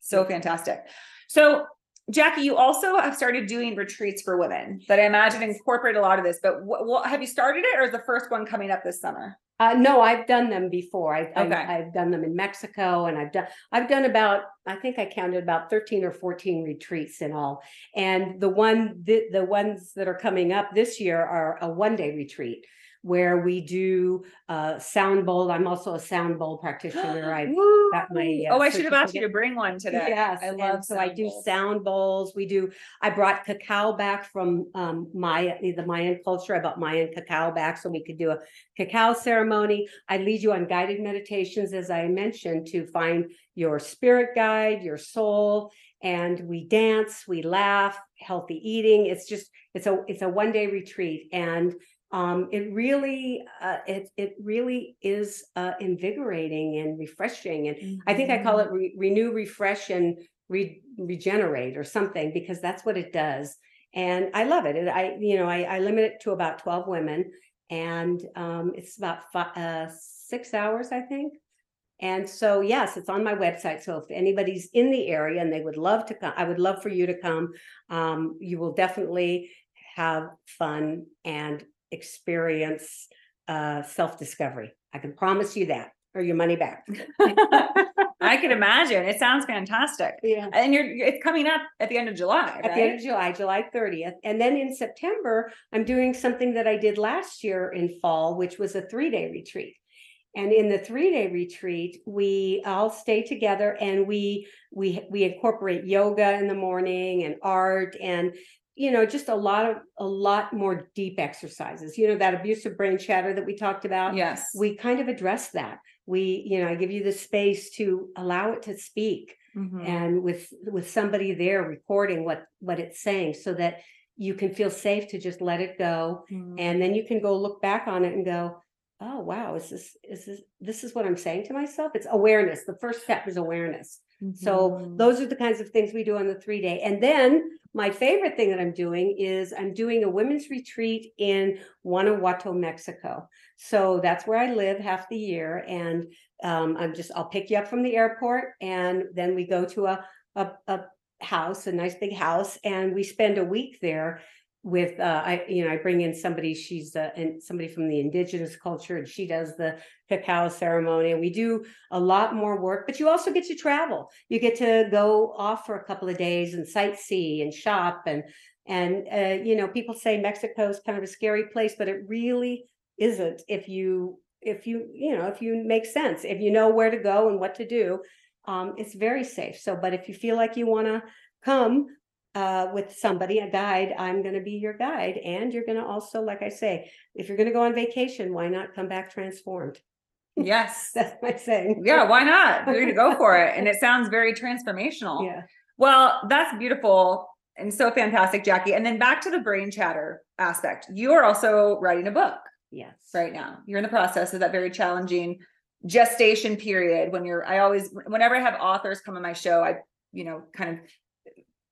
So fantastic. So, Jacquie, you also have started doing retreats for women that I imagine incorporate a lot of this. But what, what have you started it, or is the first one coming up this summer? Uh, no, I've done them before. I, Okay. I, I've done them in Mexico and I've done, I've done about, I think I counted about thirteen or fourteen retreats in all. And the one, the, the ones that are coming up this year are a one-day retreat where we do, uh, sound bowl. I'm also a sound bowl practitioner. I got my, uh, oh, I should have asked you to bring one today. Yes, I love. so I do bowls. sound bowls. We do, I brought cacao back from um Maya, the Mayan culture. I brought Mayan cacao back so we could do a cacao ceremony. I lead you on guided meditations, as I mentioned, to find your spirit guide, your soul. And we dance, we laugh, healthy eating. It's just, it's a, it's a one day retreat. And um, it really, uh, it, it really is uh, invigorating and refreshing. And I think I call Mm-hmm. it re- renew, refresh, and re- regenerate or something because that's what it does. And I love it. And I, you know, I, I limit it to about 12 women and um, it's about fi- uh, six hours, I think. And so, yes, it's on my website. So if anybody's in the area and they would love to come, I would love for you to come. Um, you will definitely have fun and experience uh, self discovery. I can promise you that, or your money back. I can imagine. It sounds fantastic. Yeah. And you're it's coming up at the end of July, At the end of July, July thirtieth. And then in September, I'm doing something that I did last year in fall, which was a three-day retreat. And in the three-day retreat, we all stay together and we we we incorporate yoga in the morning and art and you know, just a lot of a lot more deep exercises. You know, that abusive brain chatter that we talked about. Yes. We kind of address that. We, you know, I give you the space to allow it to speak Mhm. and with with somebody there recording what what it's saying so that you can feel safe to just let it go Mhm. and then you can go look back on it and go oh wow is this is this this is what i'm saying to myself it's awareness the first step is awareness so Mhm. those are the kinds of things we do on the three day and then my favorite thing that i'm doing is i'm doing a women's retreat in guanajuato mexico. So that's where i live half the year and um, i'm just i'll pick you up from the airport and then we go to a a, a house a nice big house and we spend a week there with uh i you know i bring in somebody she's uh and somebody from the indigenous culture and she does the cacao ceremony and we do a lot more work but you also get to travel. You get to go off for a couple of days and sightsee and shop and and uh, you know people say mexico is kind of a scary place but it really isn't if you if you you know if you make sense if you know where to go and what to do um, it's very safe. So but if you feel like you want to come uh, with somebody, a guide, I'm going to be your guide. And you're going to also, like I say, if you're going to go on vacation, why not come back transformed? Yes. That's my saying. Yeah, why not? We're gonna go for it. And it sounds very transformational. Yeah. Well, that's beautiful and so fantastic, Jacquie. And then back to the brain chatter aspect. You are also writing a book Yes. right now. You're in the process of that very challenging gestation period when you're I always whenever I have authors come on my show, I, you know, kind of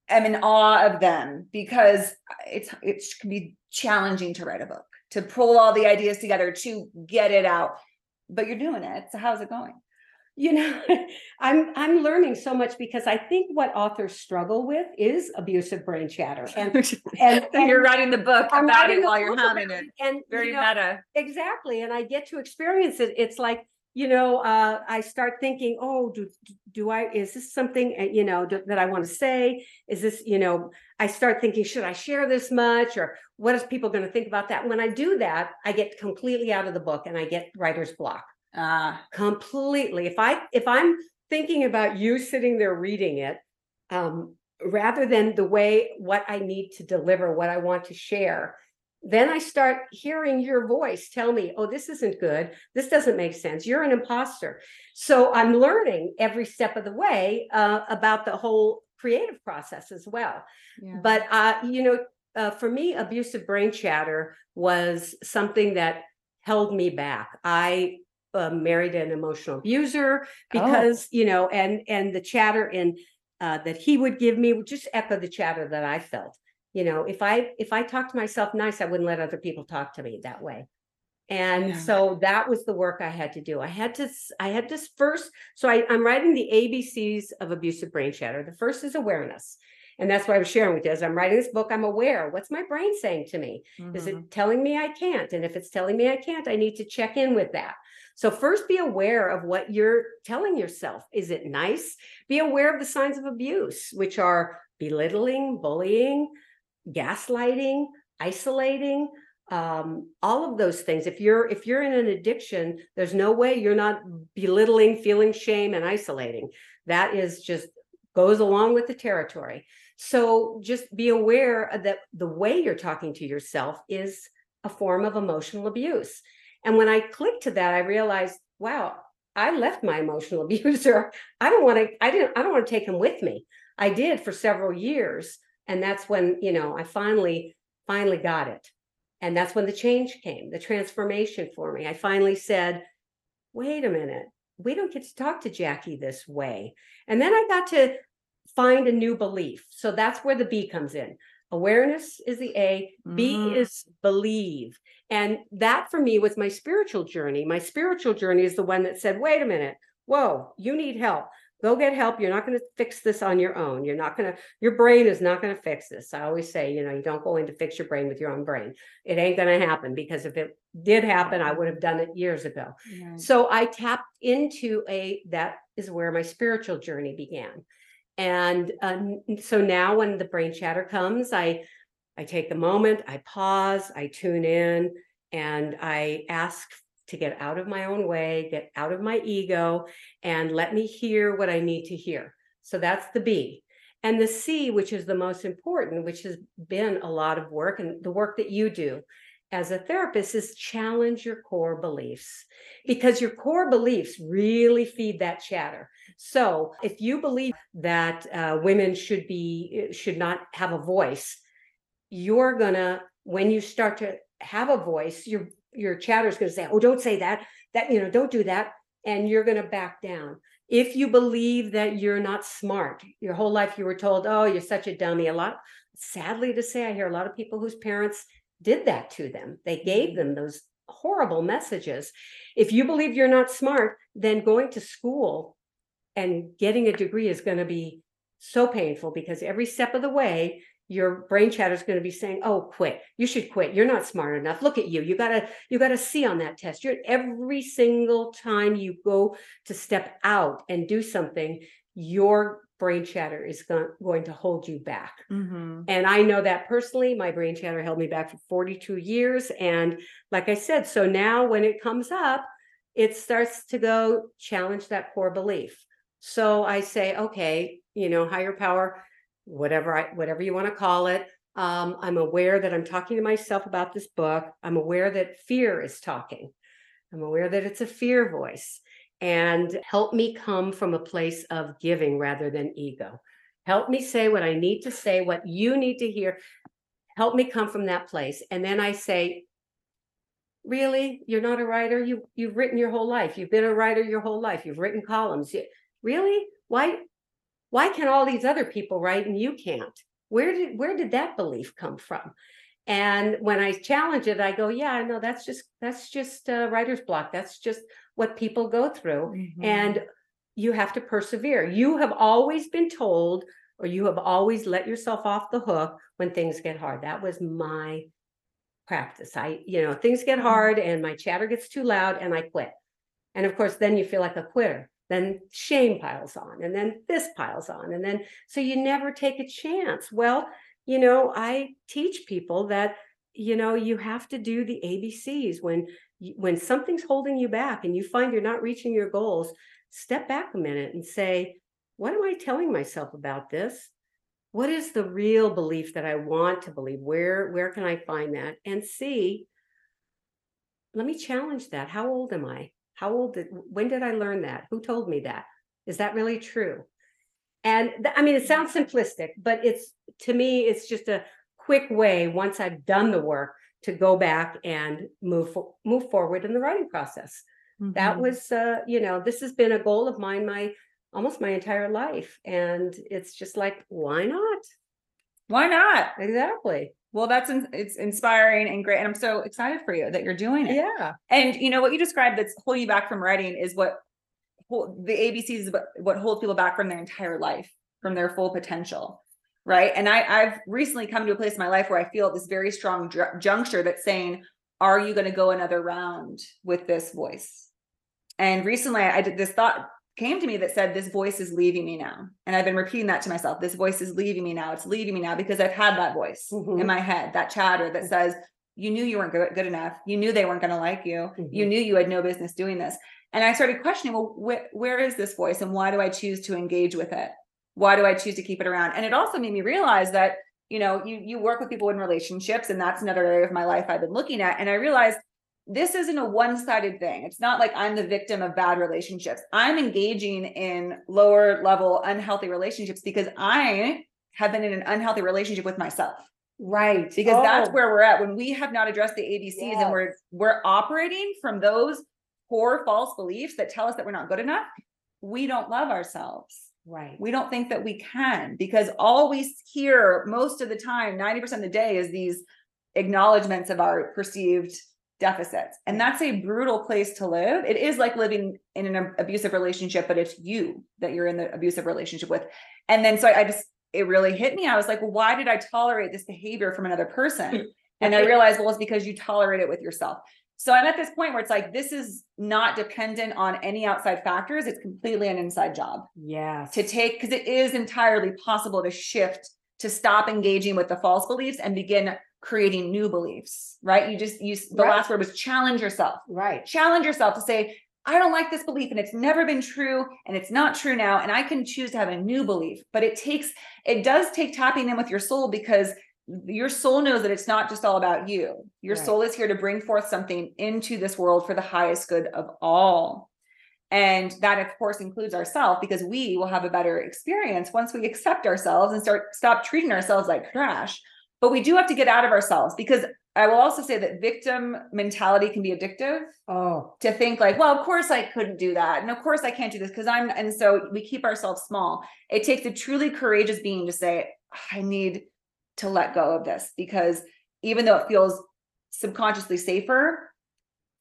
am in awe of them because it's it can be challenging to write a book, to pull all the ideas together, to get it out. But you're doing it. So how's it going? You know, I'm I'm learning so much because I think what authors struggle with is abusive brain chatter. And and, And you're writing the book I'm about it while you're having it. and Very you know, meta. exactly and i get to experience it it's like you know uh i start thinking oh do do i is this something uh, you know do, that i want to say? Is this you know i start thinking should i share this much or what is people going to think about that? When i do that i get completely out of the book and i get writer's block. Ah, completely. If i if i'm thinking about you sitting there reading it um rather than the way what i need to deliver what i want to share then i start hearing your voice tell me oh this isn't good this doesn't make sense you're an imposter so i'm learning every step of the way uh, about the whole creative process as well yeah. but uh, you know, uh, for me, abusive brain chatter was something that held me back. I uh, married an emotional abuser because you know, and and the chatter in uh, that he would give me would just echo the chatter that I felt. You know, if I if I talked to myself nice, I wouldn't let other people talk to me that way. And Yeah. so that was the work I had to do. I had to, i had to first, so I, I'm writing the ABCs of abusive brain chatter. The first is awareness. And that's what I was sharing with you. As I'm writing this book, I'm aware. What's my brain saying to me? Is Mhm. it telling me I can't? And if it's telling me I can't, I need to check in with that. So first be aware of what you're telling yourself. Is it nice? Be aware of the signs of abuse, which are belittling, bullying, gaslighting, isolating, um, all of those things. If you're if you're in an addiction, there's no way you're not belittling, feeling shame, and isolating. That is just goes along with the territory. So just be aware that the way you're talking to yourself is a form of emotional abuse. And when I clicked to that, I realized, wow, I left my emotional abuser. I don't want to, I didn't, I don't want to take him with me. I did for several years. And that's when, you know, I finally, finally got it. And that's when the change came, the transformation for me. I finally said, wait a minute, we don't get to talk to Jacquie this way. And then I got to find a new belief. So that's where the B comes in. Awareness is the A, B Mm. is believe. And that for me was my spiritual journey. My spiritual journey is the one that said, wait a minute, whoa, you need help. Go get help. You're not going to fix this on your own. You're not going to, your brain is not going to fix this. I always say, you know, you don't go in to fix your brain with your own brain. It ain't going to happen because if it did happen, I would have done it years ago. Right. So I tapped into a that is where my spiritual journey began. And um, so now when the brain chatter comes, I I take a moment, I pause, I tune in, and I ask to get out of my own way, get out of my ego, and let me hear what I need to hear. So that's the B. And the C, which is the most important, which has been a lot of work and the work that you do as a therapist is challenge your core beliefs because your core beliefs really feed that chatter. So if you believe that uh, women should be should not have a voice, you're gonna when you start to have a voice, your your chatter is gonna say, "Oh, don't say that. That you know, don't do that," and you're gonna back down. If you believe that you're not smart, your whole life you were told, "Oh, you're such a dummy." A lot, sadly to say, I hear a lot of people whose parents did that to them. They gave mm-hmm. them those horrible messages. If you believe you're not smart, then going to school and getting a degree is going to be so painful because every step of the way your brain chatter is going to be saying oh quit you should quit you're not smart enough look at you you got to you got to see on that test you're every single time you go to step out and do something your brain chatter is go- going to hold you back. Mm-hmm. And I know that personally. My brain chatter held me back for 42 years. And like I said, so now when it comes up, it starts to go challenge that core belief. So I say, okay, you know, higher power, whatever I, whatever you want to call it. Um, I'm aware that I'm talking to myself about this book. I'm aware that fear is talking. I'm aware that it's a fear voice and help me come from a place of giving rather than ego. Help me say what I need to say, what you need to hear. Help me come from that place. And then I say, really you're not a writer you you've written your whole life you've been a writer your whole life you've written columns you, really why why can all these other people write and you can't? Where did where did that belief come from? And when i challenge it i go yeah no that's just that's just uh, writer's block. That's just what people go through. Mm-hmm. and you have to persevere. You have always been told or you have always let yourself off the hook when things get hard. That was my practice. I you know things get mm-hmm. hard and my chatter gets too loud and i quit. And of course then you feel like a quitter then shame piles on and then this piles on and then so you never take a chance well you know i teach people that you know you have to do the abcs when when something's holding you back and you find you're not reaching your goals, step back a minute and say, what am I telling myself about this? What is the real belief that I want to believe? Where where can I find that? And see, let me challenge that. How old am I? How old did when did I learn that? Who told me that? Is that really true? And th- I mean, it sounds simplistic, but it's to me, it's just a quick way once I've done the work to go back and move move forward in the writing process. Mm-hmm. That was, uh, you know, this has been a goal of mine my almost my entire life, and it's just like, why not? Why not? Exactly. Well, that's in, it's inspiring and great, and I'm so excited for you that you're doing it. Yeah. And you know what you described that's holding you back from writing is what the ABCs is what holds people back from their entire life, from their full potential right and i i've recently come to a place in my life where i feel this very strong dr- juncture that's saying are you going to go another round with this voice and recently i did this thought came to me that said this voice is leaving me now. And i've been repeating that to myself. This voice is leaving me now. It's leaving me now because i've had that voice mm-hmm. in my head that chatter that says you knew you weren't good, good enough. You knew they weren't going to like you. Mm-hmm. you knew you had no business doing this. And i started questioning well wh- where is this voice and why do i choose to engage with it? Why do i choose to keep it around? And it also made me realize that you know you you work with people in relationships and that's another area of my life i've been looking at. And i realized this isn't a one-sided thing it's not like i'm the victim of bad relationships i'm engaging in lower level unhealthy relationships because i have been in an unhealthy relationship with myself right because oh. that's where we're at when we have not addressed the abcs yes. and we're we're operating from those core false beliefs that tell us that we're not good enough we don't love ourselves Right. We don't think that we can because all we hear most of the time, 90% of the day, is these acknowledgments of our perceived deficits. And that's a brutal place to live. It is like living in an abusive relationship, but it's you that you're in the abusive relationship with. And then so I just, it really hit me. I was like, well, why did I tolerate this behavior from another person? and I realized, well, it's because you tolerate it with yourself. So I'm at this point where it's like this is not dependent on any outside factors. It's completely an inside job. Yeah. To take because it is entirely possible to shift to stop engaging with the false beliefs and begin creating new beliefs. Right. You just use the right. last word was challenge yourself. Right. Challenge yourself to say, I don't like this belief and it's never been true and it's not true now. And I can choose to have a new belief. But it takes, it does take tapping in with your soul because your soul knows that it's not just all about you. Your Right. soul is here to bring forth something into this world for the highest good of all. And that of course includes ourselves because we will have a better experience once we accept ourselves and start stop treating ourselves like trash. But we do have to get out of ourselves because I will also say that victim mentality can be addictive Oh, to think like, well, of course I couldn't do that. And of course I can't do this because I'm, and so we keep ourselves small. It takes a truly courageous being to say, I need to let go of this because even though it feels subconsciously safer,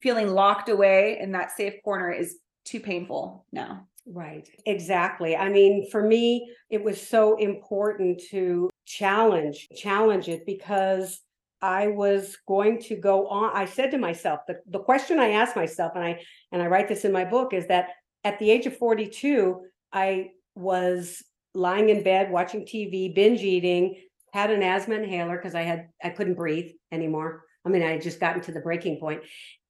feeling locked away in that safe corner is too painful now. right. Exactly. I mean, for me, it was so important to challenge, challenge it because I was going to go on. I said to myself, the, the question I asked myself, and I and I write this in my book, is that at the age of 42, I was lying in bed watching TV, binge eating, had an asthma inhaler because I had I couldn't breathe anymore. I mean, I had just gotten to the breaking point.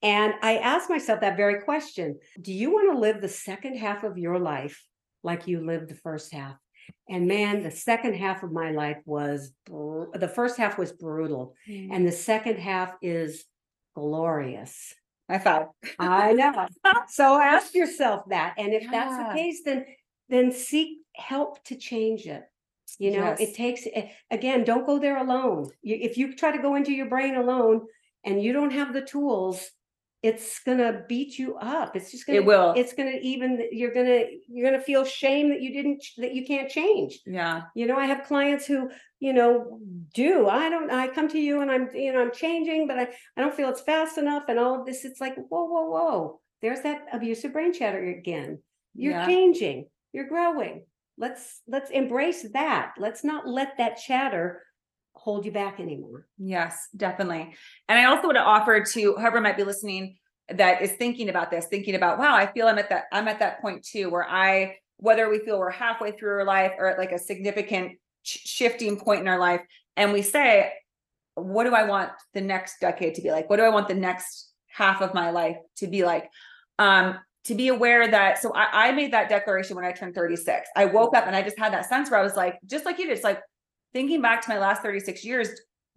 And I asked myself that very question Do you want to live the second half of your life like you lived the first half? And man, the second half of my life was br- the first half was brutal, and the second half is glorious. I found I know. So ask yourself that. And if that's the case, then then seek help to change it. You know, Yes. it takes eh, again, don't go there alone. You, if you try to go into your brain alone and you don't have the tools, it's gonna beat you up. It's just gonna it will. it's gonna even you're gonna you're gonna feel shame that you didn't that you can't change. yeah. You know, I have clients who, you know, do. I don't I come to you and I'm, you know, I'm changing, but I, I don't feel it's fast enough and all of this. It's like, whoa, whoa, whoa. There's that abusive brain chatter again. You're Yeah. changing, you're growing. Let's let's embrace that. Let's not let that chatter hold you back anymore. Yes, definitely. And I also would offer to whoever might be listening that is thinking about this, thinking about, wow, I feel I'm at that, I'm at that point too, where I, whether we feel we're halfway through our life or at like a significant sh- shifting point in our life, and we say, what do I want the next decade to be like? What do I want the next half of my life to be like? Um, to be aware that so I, I made that declaration when I turned 36. I woke up and I just had that sense where I was like, just like you did, it's like thinking back to my last 36 years,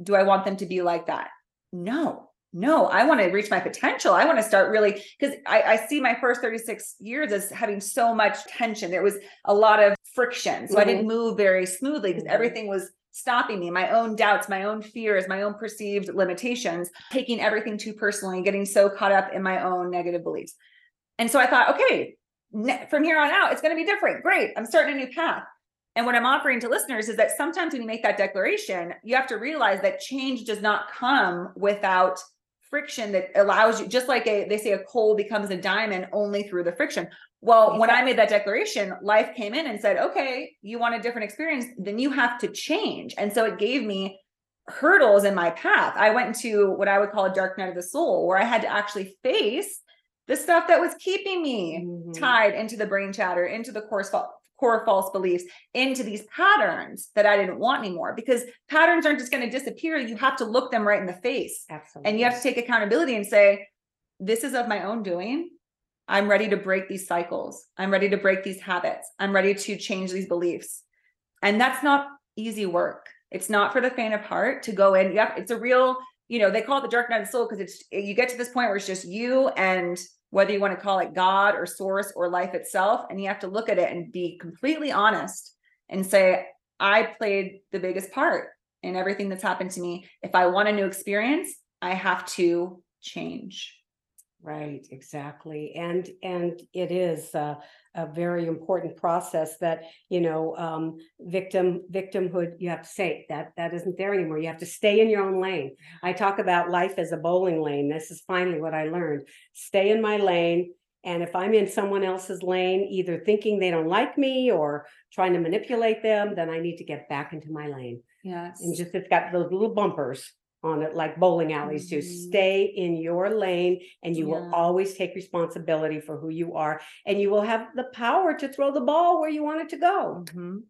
do I want them to be like that? No, no, I want to reach my potential. I want to start really because I, I see my first 36 years as having so much tension. There was a lot of friction. So I didn't move very smoothly because Mhm. everything was stopping me, my own doubts, my own fears, my own perceived limitations, taking everything too personally, getting so caught up in my own negative beliefs. And so I thought, okay, from here on out, it's going to be different. Great. I'm starting a new path. And what I'm offering to listeners is that sometimes when you make that declaration, you have to realize that change does not come without friction that allows you, just like a, they say a coal becomes a diamond only through the friction. Well, when I made that declaration, life came in and said, okay, you want a different experience, then you have to change. And so it gave me hurdles in my path. I went into what I would call a dark night of the soul, where I had to actually face the stuff that was keeping me Mhm. tied into the brain chatter, into the course fa- core false beliefs, into these patterns that I didn't want anymore. Because patterns aren't just going to disappear. You have to look them right in the face Absolutely. and you have to take accountability and say, this is of my own doing. I'm ready to break these cycles. I'm ready to break these habits. I'm ready to change these beliefs. And that's not easy work. It's not for the faint of heart to go in. Yep, it's a real, you know, they call it the dark night of the soul because it's you get to this point where it's just you and whether you want to call it God or source or life itself. And you have to look at it and be completely honest and say, I played the biggest part in everything that's happened to me. If I want a new experience, I have to change. Right, exactly. And and it is a, a very important process that, you know, um, victim victimhood, you have to say that that isn't there anymore. You have to stay in your own lane. I talk about life as a bowling lane. This is finally what I learned. Stay in my lane. And if I'm in someone else's lane, either thinking they don't like me or trying to manipulate them, then I need to get back into my lane. Yes. And just it's got those little bumpers on it, like bowling alleys do. Mhm. Stay in your lane and you will always take responsibility for who you are. And you will have the power to throw the ball where you want it to go. Mhm.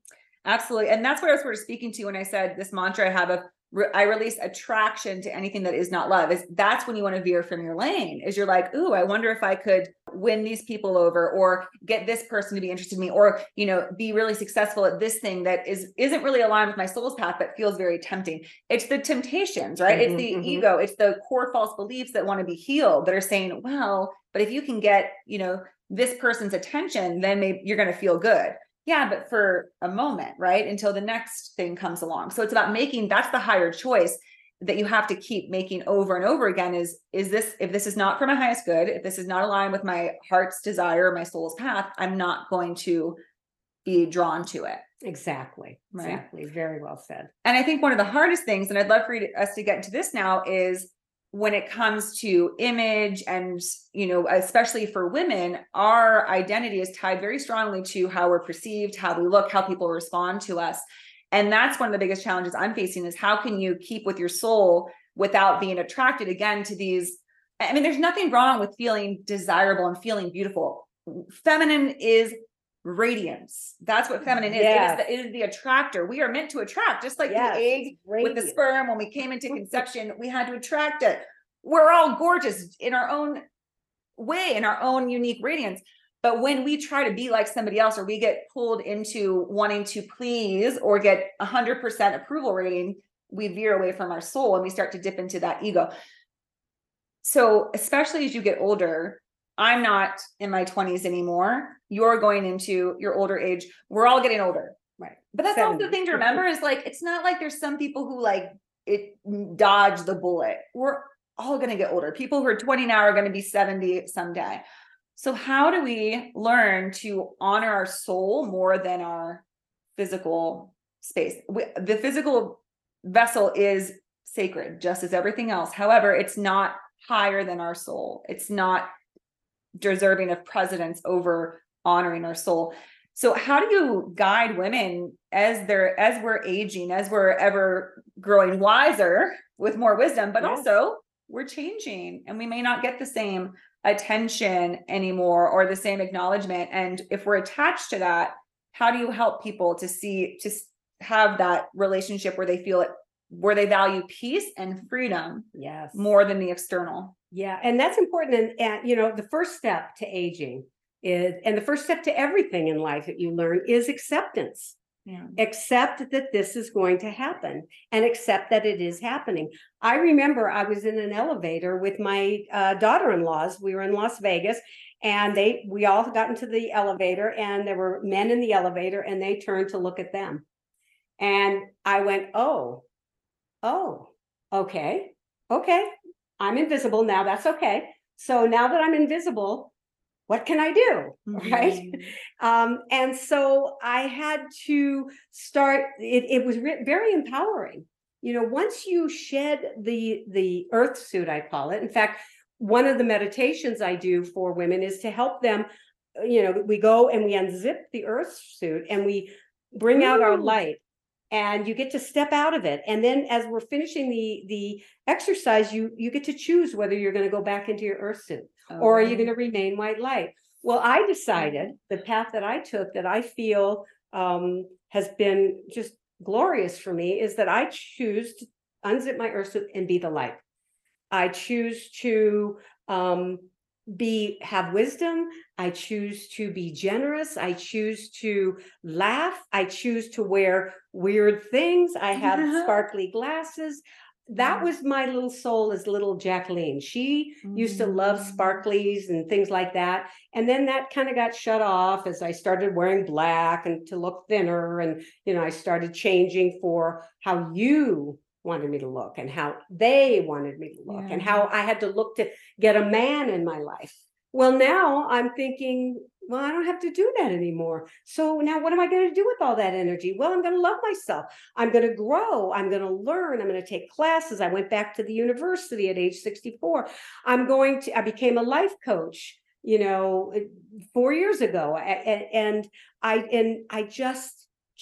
Absolutely. And that's what I was sort of speaking to when I said this mantra I have of re- I release attraction to anything that is not love. Is that's when you want to veer from your lane. Is you're like, ooh, I wonder if I could win these people over, or get this person to be interested in me, or you know, be really successful at this thing that is isn't really aligned with my soul's path, but feels very tempting. It's the temptations, right? Mhm, it's the mhm. ego. It's the core false beliefs that want to be healed that are saying, well, but if you can get, you know, this person's attention, then maybe you're going to feel good. Yeah, but for a moment, right? Until the next thing comes along. So it's about making that's the higher choice that you have to keep making over and over again is is this if this is not for my highest good, if this is not aligned with my heart's desire, my soul's path, I'm not going to be drawn to it. Exactly. Right. Exactly. Very well said. And I think one of the hardest things, and I'd love for you to, us to get into this now, is when it comes to image and, you know, especially for women, our identity is tied very strongly to how we're perceived, how we look, how people respond to us. And that's one of the biggest challenges I'm facing is how can you keep with your soul without being attracted again to these? I mean, there's nothing wrong with feeling desirable and feeling beautiful. Feminine is radiance. That's what feminine is. Yes. It, is the, it is the attractor. We are meant to attract, just like Yes, the egg with the sperm when we came into conception we had to attract it we're all gorgeous in our own way in our own unique radiance but when we try to be like somebody else or we get pulled into wanting to please or get 100% approval rating we veer away from our soul and we start to dip into that ego so especially as you get older i'm not in my 20s anymore you're going into your older age we're all getting older Right. but that's also the thing to remember is like it's not like there's some people who like it mm, dodge the bullet. We're all going to get older. People who are 20 now are going to be 70 someday. So how do we learn to honor our soul more than our physical space? We, the physical vessel is sacred just as everything else. However, it's not higher than our soul. It's not deserving of precedence over honoring our soul. So how do you guide women as they're as we're aging, as we're ever growing wiser with more wisdom, but Yes. also we're changing and we may not get the same attention anymore or the same acknowledgement. And if we're attached to that, how do you help people to see to have that relationship where they feel it where they value peace and freedom Yes. more than the external? Yeah, and that's important. And, and you know, the first step to aging is, and the first step to everything in life that you learn is acceptance. Yeah. Accept that this is going to happen and accept that it is happening. I remember I was in an elevator with my uh, daughter-in-laws. We were in Las Vegas, and they we all got into the elevator, and there were men in the elevator, and they turned to look at them, and I went, "Oh, oh, okay, okay." I'm invisible now. That's okay. So now that I'm invisible, what can I do? Right. Mhm. Um, and so I had to start, it, it was re- very empowering. You know, once you shed the the earth suit, I call it. In fact, one of the meditations I do for women is to help them. uh, You know, we go and we unzip the earth suit and we bring out our light and you get to step out of it. And then as we're finishing the the exercise you you get to choose whether you're going to go back into your earth suit or are you going to remain white light? Well i decided the path that i took that i feel um, has been just glorious for me is that i choose to unzip my earth suit and be the light. I choose to um, be have wisdom. I choose to be generous. I choose to laugh. I choose to wear weird things. I have sparkly glasses. That was my little soul as little jacqueline. She used to love Mm. sparklies and things like that. And then that kind of got shut off as i started wearing black and to look thinner and you know i started changing for how you wanted me to look and how they wanted me to look and how i had to look to get a man in my life. Well now i'm thinking well i don't have to do that anymore. So now what am i going to do with all that energy? Well i'm going to love myself. I'm going to grow. I'm going to learn. I'm going to take classes. I went back to the university at age 64 i'm going to i became a life coach you know four years ago a- a- and i and i just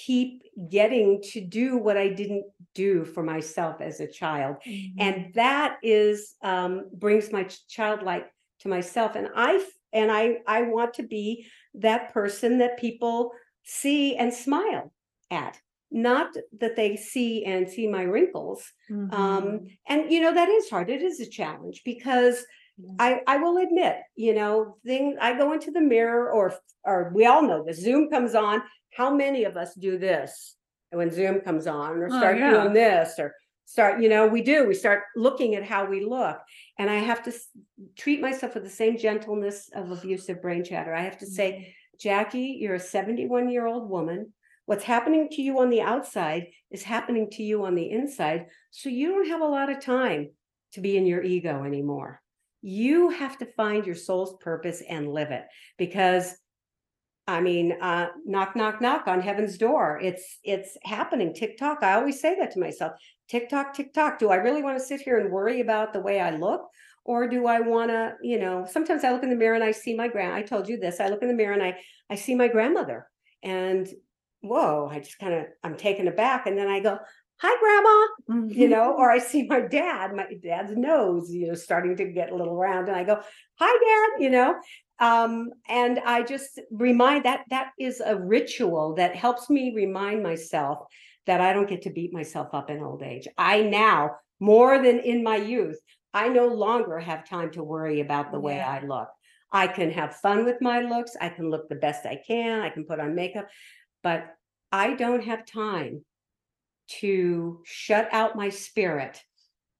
keep getting to do what i didn't do for myself as a child Mm-hmm. and that is um, brings my childlike to myself and I and i i want to be that person that people see and smile at not that they see and see my wrinkles. Mhm. Um, and you know, that is hard. It is a challenge because Yeah. I, I will admit, you know, thing I go into the mirror or or we all know the Zoom comes on. How many of us do this when Zoom comes on or Oh, start yeah. doing this or start, you know, we do, we start looking at how we look. And I have to s- treat myself with the same gentleness of abusive brain chatter. I have to say, mm-hmm. Jacquie, you're a 71 year old woman. What's happening to you on the outside is happening to you on the inside. So you don't have a lot of time to be in your ego anymore. You have to find your soul's purpose and live it because I mean, uh, knock, knock, knock on heaven's door. It's it's happening. TikTok. I always say that to myself. TikTok, TikTok. Do I really want to sit here and worry about the way I look? Or do I want to, you know, sometimes I look in the mirror and I see my grand. I told you this. I look in the mirror and I I see my grandmother, and whoa, I just kind of I'm taken aback, and then I go, "Hi, grandma," you know, or I see my dad, my dad's nose, you know, starting to get a little round, and I go, "Hi, dad," you know, um, and I just remind that that is a ritual that helps me remind myself that I don't get to beat myself up in old age. I now, more than in my youth, I no longer have time to worry about the way Yeah. I look. I can have fun with my looks. I can look the best I can. I can put on makeup, but I don't have time to shut out my spirit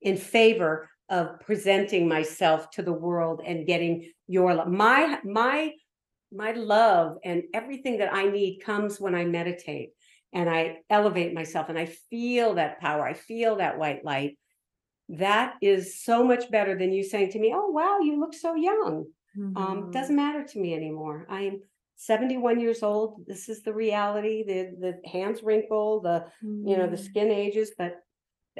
in favor of presenting myself to the world and getting your love. My my my love and everything that I need comes when I meditate and I elevate myself and I feel that power. I feel that white light. That is so much better than you saying to me, "Oh wow, you look so young." Um, Mhm. doesn't matter to me anymore. I am 71 years old. This is the reality. The the hands wrinkle, the you know the Mhm. skin ages, but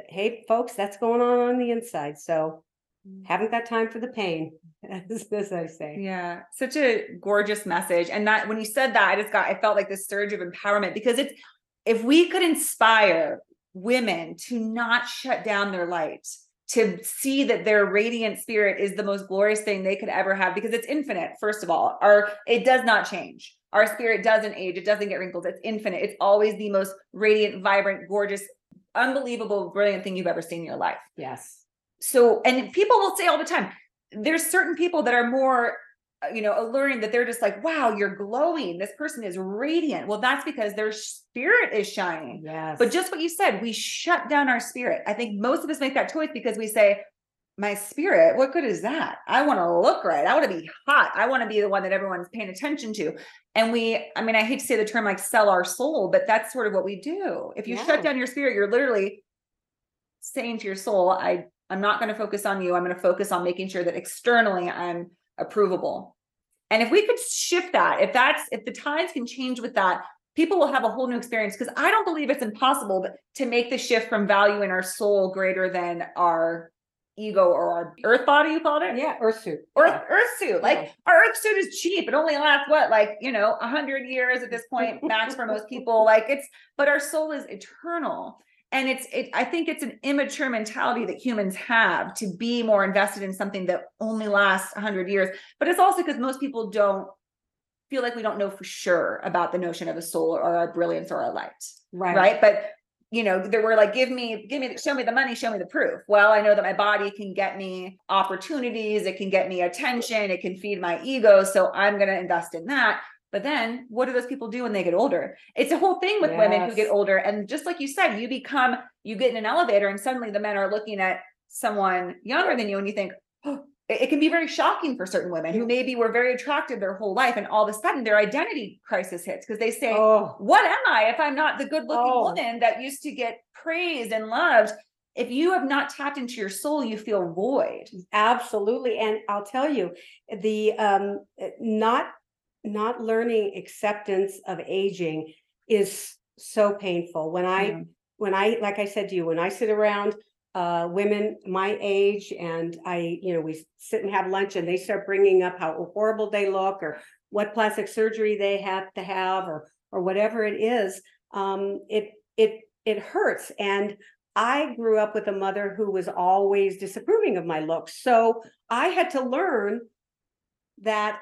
hey, folks, that's going on on the inside. So Mm. haven't got time for the pain, as, as I say. Yeah, such a gorgeous message. And that when you said that, I just got, I felt like this surge of empowerment because it's, if we could inspire women to not shut down their light, to see that their radiant spirit is the most glorious thing they could ever have because it's infinite, first of all, or it does not change. Our spirit doesn't age, it doesn't get wrinkles, it's infinite. It's always the most radiant, vibrant, gorgeous, unbelievable, brilliant thing you've ever seen in your life. Yes. so and people will say all the time there's certain people that are more uh, you know alluring that they're just like wow you're glowing. This person is radiant. Well that's because their spirit is shining. Yes. but just what you said we shut down our spirit. I think most of us make that choice because we say my spirit what good is that? I want to look right i want to be hot i want to be the one that everyone's paying attention to. And we i mean i hate to say the term like sell our soul but that's sort of what we do. If you Yeah. shut down your spirit you're literally saying to your soul i i'm not going to focus on you i'm going to focus on making sure that externally i'm approvable. And if we could shift that if that's if the tides can change with that people will have a whole new experience. Because i don't believe it's impossible to make the shift from valuing our soul greater than our ego or our earth body you called it yeah, Earth suit. Earth, Yeah. earth suit like Yeah. our earth suit is cheap it only lasts what like you know a hundred years at this point max for most people like it's but our soul is eternal and it's it i think it's an immature mentality that humans have to be more invested in something that only lasts a hundred years but it's also because most people don't feel like we don't know for sure about the notion of a soul or our brilliance or our light Right. right but you know there were like give me give me show me the money show me the proof. Well i know that my body can get me opportunities it can get me attention it can feed my ego so i'm going to invest in that. But then what do those people do when they get older? It's a whole thing with women who get older and just like you said you become you get in an elevator and suddenly the men are looking at someone younger than you and you think oh, it, can be very shocking for certain women who maybe were very attractive their whole life and all of a sudden their identity crisis hits because they say Oh, what am I if I'm not the good looking Oh. woman that used to get praised and loved? If you have not tapped into your soul, you feel void. absolutely. And I'll tell you, the um not not learning acceptance of aging is so painful. When I Yeah. when I, like I said to you, when I sit around uh, women my age and I, you know, we sit and have lunch and they start bringing up how horrible they look or what plastic surgery they have to have or or whatever it is, um, it it it hurts. And I grew up with a mother who was always disapproving of my looks, so I had to learn that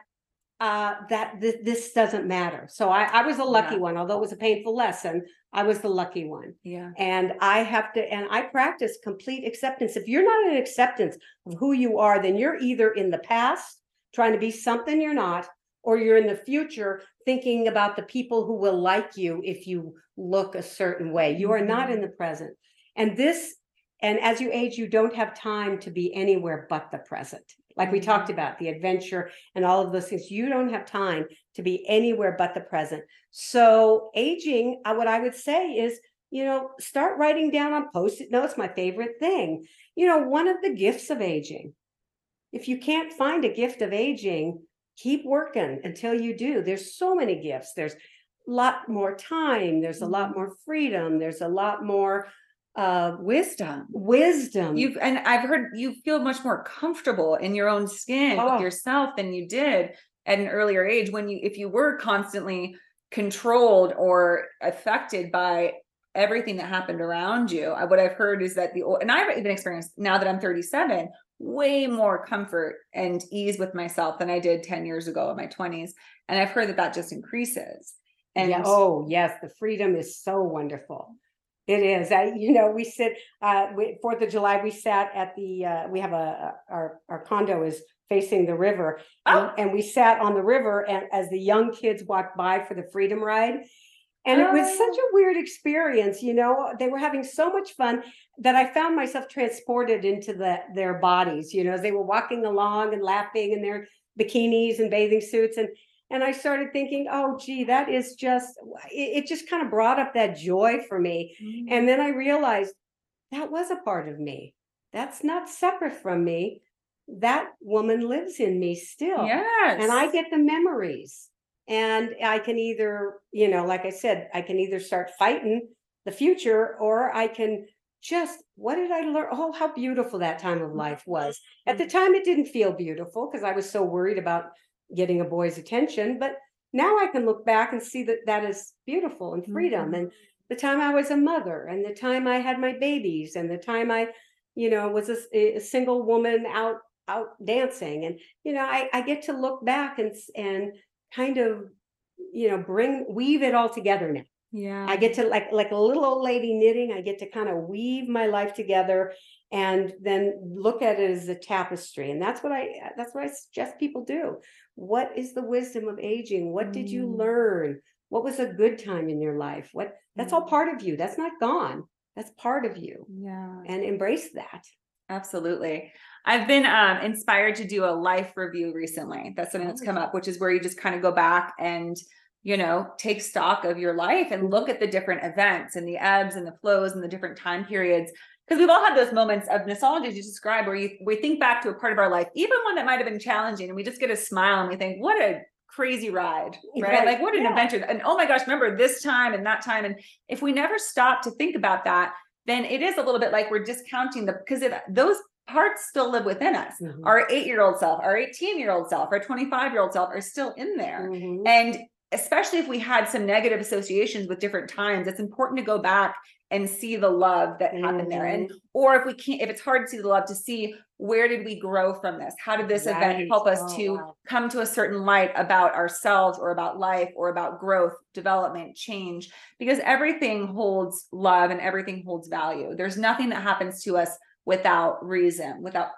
uh, that th- this doesn't matter. So I, I was a lucky Yeah. one, although it was a painful lesson. I was the lucky one. Yeah. And I have to, and I practice complete acceptance. If you're not in acceptance of who you are, then you're either in the past trying to be something you're not, or you're in the future thinking about the people who will like you if you look a certain way. You are not in the present. And this, and as you age, you don't have time to be anywhere but the present. Like we talked about, the adventure and all of those things. You don't have time to be anywhere but the present. So aging, uh, what I would say is, you know, start writing down on post-it notes, my favorite thing. You know, one of the gifts of aging. If you can't find a gift of aging, keep working until you do. There's so many gifts. There's a lot more time, there's a lot more freedom, there's a lot more uh Wisdom. wisdom. You've and I've heard you feel much more comfortable in your own skin Oh. with yourself than you did at an earlier age when you if you were constantly controlled or affected by everything that happened around you. I, what I've heard is that the ol- and I've even experienced now that I'm 37 way more comfort and ease with myself than I did 10 years ago in my 20s and I've heard that that just increases. And oh yes, the freedom is so wonderful. It is. I, you know, we sit uh we, Fourth of July. We sat at the uh, we have a our our condo is facing the river, and, Oh. and we sat on the river, and as the young kids walked by for the freedom ride, and it was such Oh. a weird experience. You know, they were having so much fun that I found myself transported into the their bodies. You know, as they were walking along and laughing in their bikinis and bathing suits, and and I started thinking, oh, gee, that is just, it, it just kind of brought up that joy for me. Mm. And then I realized that was a part of me. That's not separate from me. That woman lives in me still. yes. And I get the memories. And I can either, you know, like I said, I can either start fighting the future or I can just, what did I learn? Oh, how beautiful that time of mm. life was. At the mm. time, it didn't feel beautiful because I was so worried about getting a boy's attention. But now I can look back and see that that is beautiful and freedom. Mhm. And the time I was a mother and the time I had my babies and the time I, you know, was a single woman out out dancing. And, you know, I, I get to look back and and kind of, you know, bring weave it all together now. yeah. I get to like like a little old lady knitting. I get to kind of weave my life together and then look at it as a tapestry. And that's what I that's what I suggest people do. What is the wisdom of aging? What did you Mm. learn? What was a good time in your life? What that's all Mm. part of you. That's not gone. That's part of you. yeah. And embrace that. Absolutely. I've been um, inspired to do a life review recently. That's something that's Oh. come up, which is where you just kind of go back and, you know, take stock of your life and look at the different events and the ebbs and the flows and the different time periods. Because we've all had those moments of nostalgia as you describe where you we think back to a part of our life, even one that might have been challenging, and we just get a smile and we think, what a crazy ride, right? Right, Like what an yeah. adventure. And oh my gosh, remember this time and that time. And if we never stop to think about that, then it is a little bit like we're discounting the because those parts still live within us. Mhm. Our eight year old self, our 18 year old self, our 25 year old self are still in there. Mhm. And especially if we had some negative associations with different times, it's important to go back and see the love that happened there. And Mm-hmm. or if we can't, if it's hard to see the love, to see where did we grow from this? How did this event help us Oh, to wow. come to a certain light about ourselves or about life or about growth, development, change? Because everything holds love and everything holds value. There's nothing that happens to us without reason, without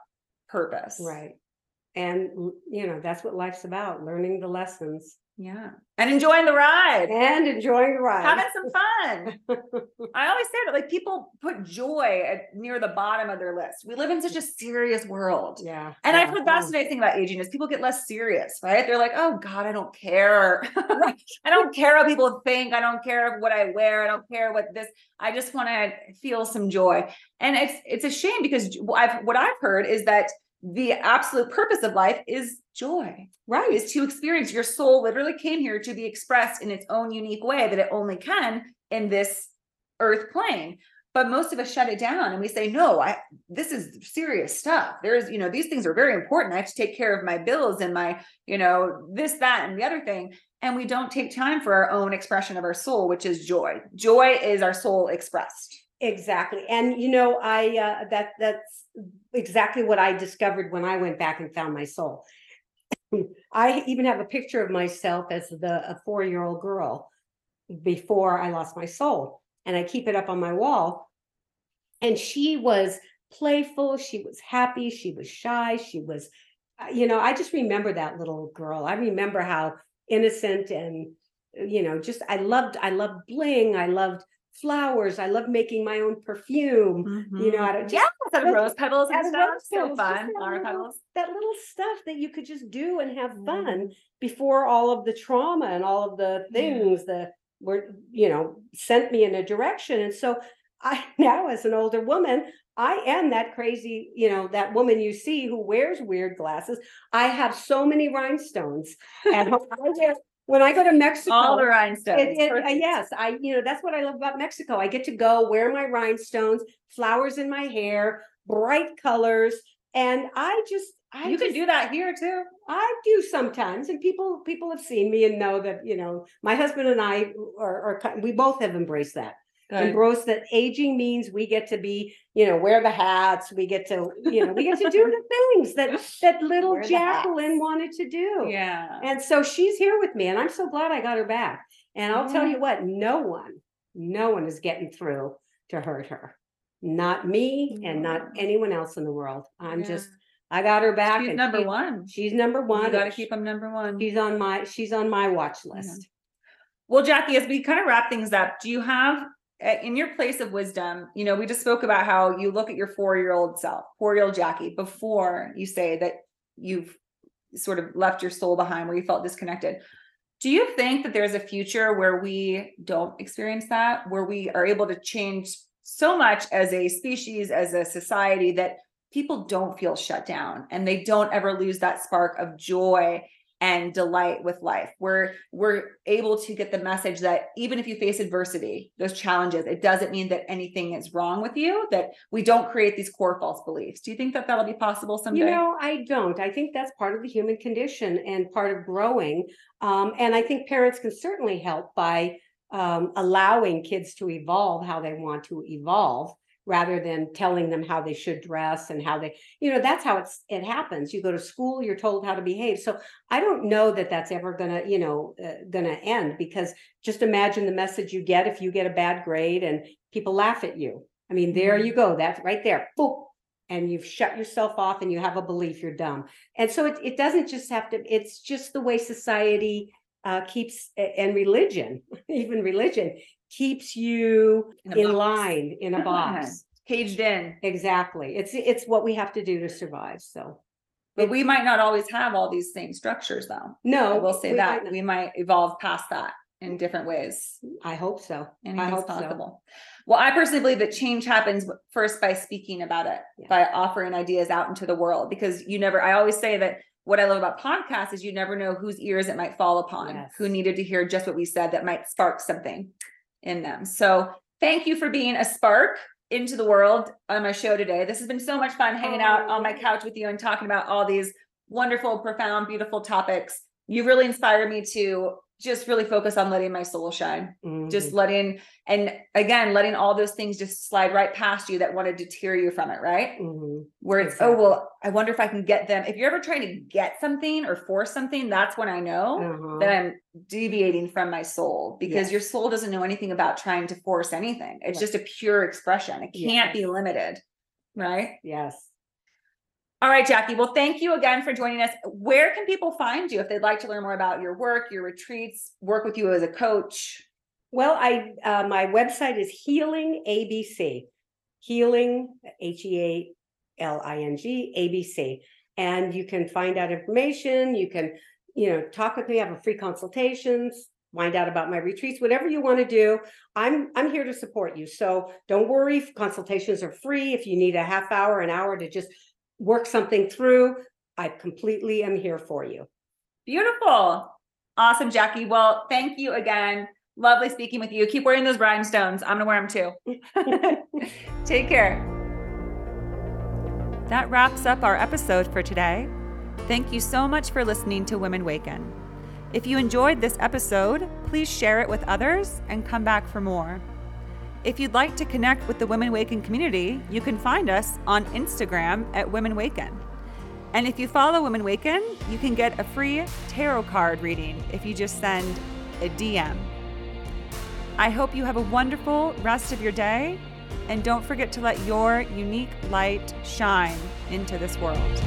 purpose. Right. And you know, that's what life's about, learning the lessons Yeah. And enjoying the ride. and enjoying the ride. Having some fun. I always say that like people put joy at near the bottom of their list. We live in such a serious world. yeah. And I've yeah. heard that's the nice thing about aging is people get less serious, right? They're like, oh God, I don't care. I don't care what people think. I don't care what I wear. I don't care what this. I just want to feel some joy. And it's it's a shame because I've what I've heard is that the absolute purpose of life is joy Right. is to experience. Your soul literally came here to be expressed in its own unique way that it only can in this earth plane. But most of us shut it down and we say no i this is serious stuff. There's you know these things are very important. I have to take care of my bills and my you know this that and the other thing. And we don't take time for our own expression of our soul which is joy. Joy is our soul expressed. Exactly. And you know, I uh, that that's exactly what I discovered when I went back and found my soul. I even have a picture of myself as the a four year old girl before I lost my soul, and I keep it up on my wall. And she was playful, she was happy, she was shy, she was, uh, you know, I just remember that little girl. I remember how innocent and you know just i loved i loved bling i loved flowers i love making my own perfume you know i don't out of rose petals and stuff. rose So fun. that Flower little- petals. that little stuff that you could just do and have Mhm. fun before all of the trauma and all of the Yeah. things that were you know sent me in a direction and so i now as an older woman i am that crazy you know that woman you see who wears weird glasses i have so many rhinestones home I wear- when i go to mexico All the rhinestones. it, it, uh, Perfect. yes, I, you know, that's what I love about Mexico. I get to go wear my rhinestones, flowers in my hair, bright colors, and I just, I You can just- do that here too. I do sometimes, and people, people have seen me and know that, you know, my husband and I are, are, ki- we both have embraced that. Embrace that aging means we get to be, you know, wear the hats, we get to, you know, we get to do the things that, that little Wear the hats. Jacqueline wanted to do. Yeah. And so she's here with me, and I'm so glad I got her back. And I'll tell you mm-hmm. what, no one, no one is getting through to hurt her. Not me and not anyone else in the world. I'm Yeah. just, I got her back. She's and number she- one. She's number one. You got to keep them number one. She's on my, she's on my watch list. Well, Jacquie, as we kind of wrap things up, do you have in your place of wisdom? You know, we just spoke about how you look at your four-year-old self, four-year-old Jacquie, before you say that you've sort of left your soul behind, where you felt disconnected. Do you think that there's a future where we don't experience that, where we are able to change so much as a species, as a society, that people don't feel shut down and they don't ever lose that spark of joy and delight with life we're we're able to get the message that even if you face adversity those challenges it doesn't mean that anything is wrong with you that we don't create these core false beliefs do you think that that'll be possible someday You know, I don't. I think that's part of the human condition and part of growing. Um, and I think parents can certainly help by um, allowing kids to evolve how they want to evolve rather than telling them how they should dress and how they, you know, that's how it's it happens. You go to school, you're told how to behave. So I don't know that that's ever gonna, you know, uh, gonna end because just imagine the message you get if you get a bad grade and people laugh at you. I mean, there you go. That's right there. Boop and you've shut yourself off and you have a belief you're dumb. And so it, it doesn't just have to, it's just the way society uh, keeps, and religion, even religion, keeps you In a in box. line, in a box. caged in Exactly. It's, it's what we have to do to survive. So, but we might not always have all these same structures though no. i will say we that we might evolve past that in different ways. I hope so. I Anything's hope so. possible. Well, I personally believe that change happens first by speaking about it, Yeah. by offering ideas out into the world, because you never, I always say that what I love about podcasts is you never know whose ears it might fall upon, Yes. who needed to hear just what we said that might spark something in them. So thank you for being a spark into the world on my show today. This has been so much fun hanging out on my couch with you and talking about all these wonderful, profound, beautiful topics. You really inspired me to just really focus on letting my soul shine just Mhm. letting and again letting all those things just slide right past you that want to deter you from it right Mhm. where it's Exactly. oh well i wonder if i can get them if you're ever trying to get something or force something that's when i know Uh-huh. that i'm deviating from my soul because Yes. your soul doesn't know anything about trying to force anything it's just a pure expression it can't be limited right Yes. All right jacquie well thank you again for joining us where can people find you if they'd like to learn more about your work your retreats work with you as a coach Well, I, uh, my website is Healing ABC, Healing, H E A L I N G, ABC. And you can find out information. You can, you know, talk with me, have a free consultations, find out about my retreats, whatever you want to do. I'm, I'm here to support you. So don't worry, consultations are free. If you need a half hour, an hour to just work something through, I completely am here for you. Beautiful. Awesome, Jacquie. Well, thank you again. Lovely speaking with you. Keep wearing those rhinestones. I'm going to wear them too. Take care. That wraps up our episode for today. Thank you so much for listening to Women Waken. If you enjoyed this episode, please share it with others and come back for more. If you'd like to connect with the Women Waken community, you can find us on Instagram at Women Waken. And if you follow Women Waken, you can get a free tarot card reading if you just send a DM. I hope you have a wonderful rest of your day, and don't forget to let your unique light shine into this world.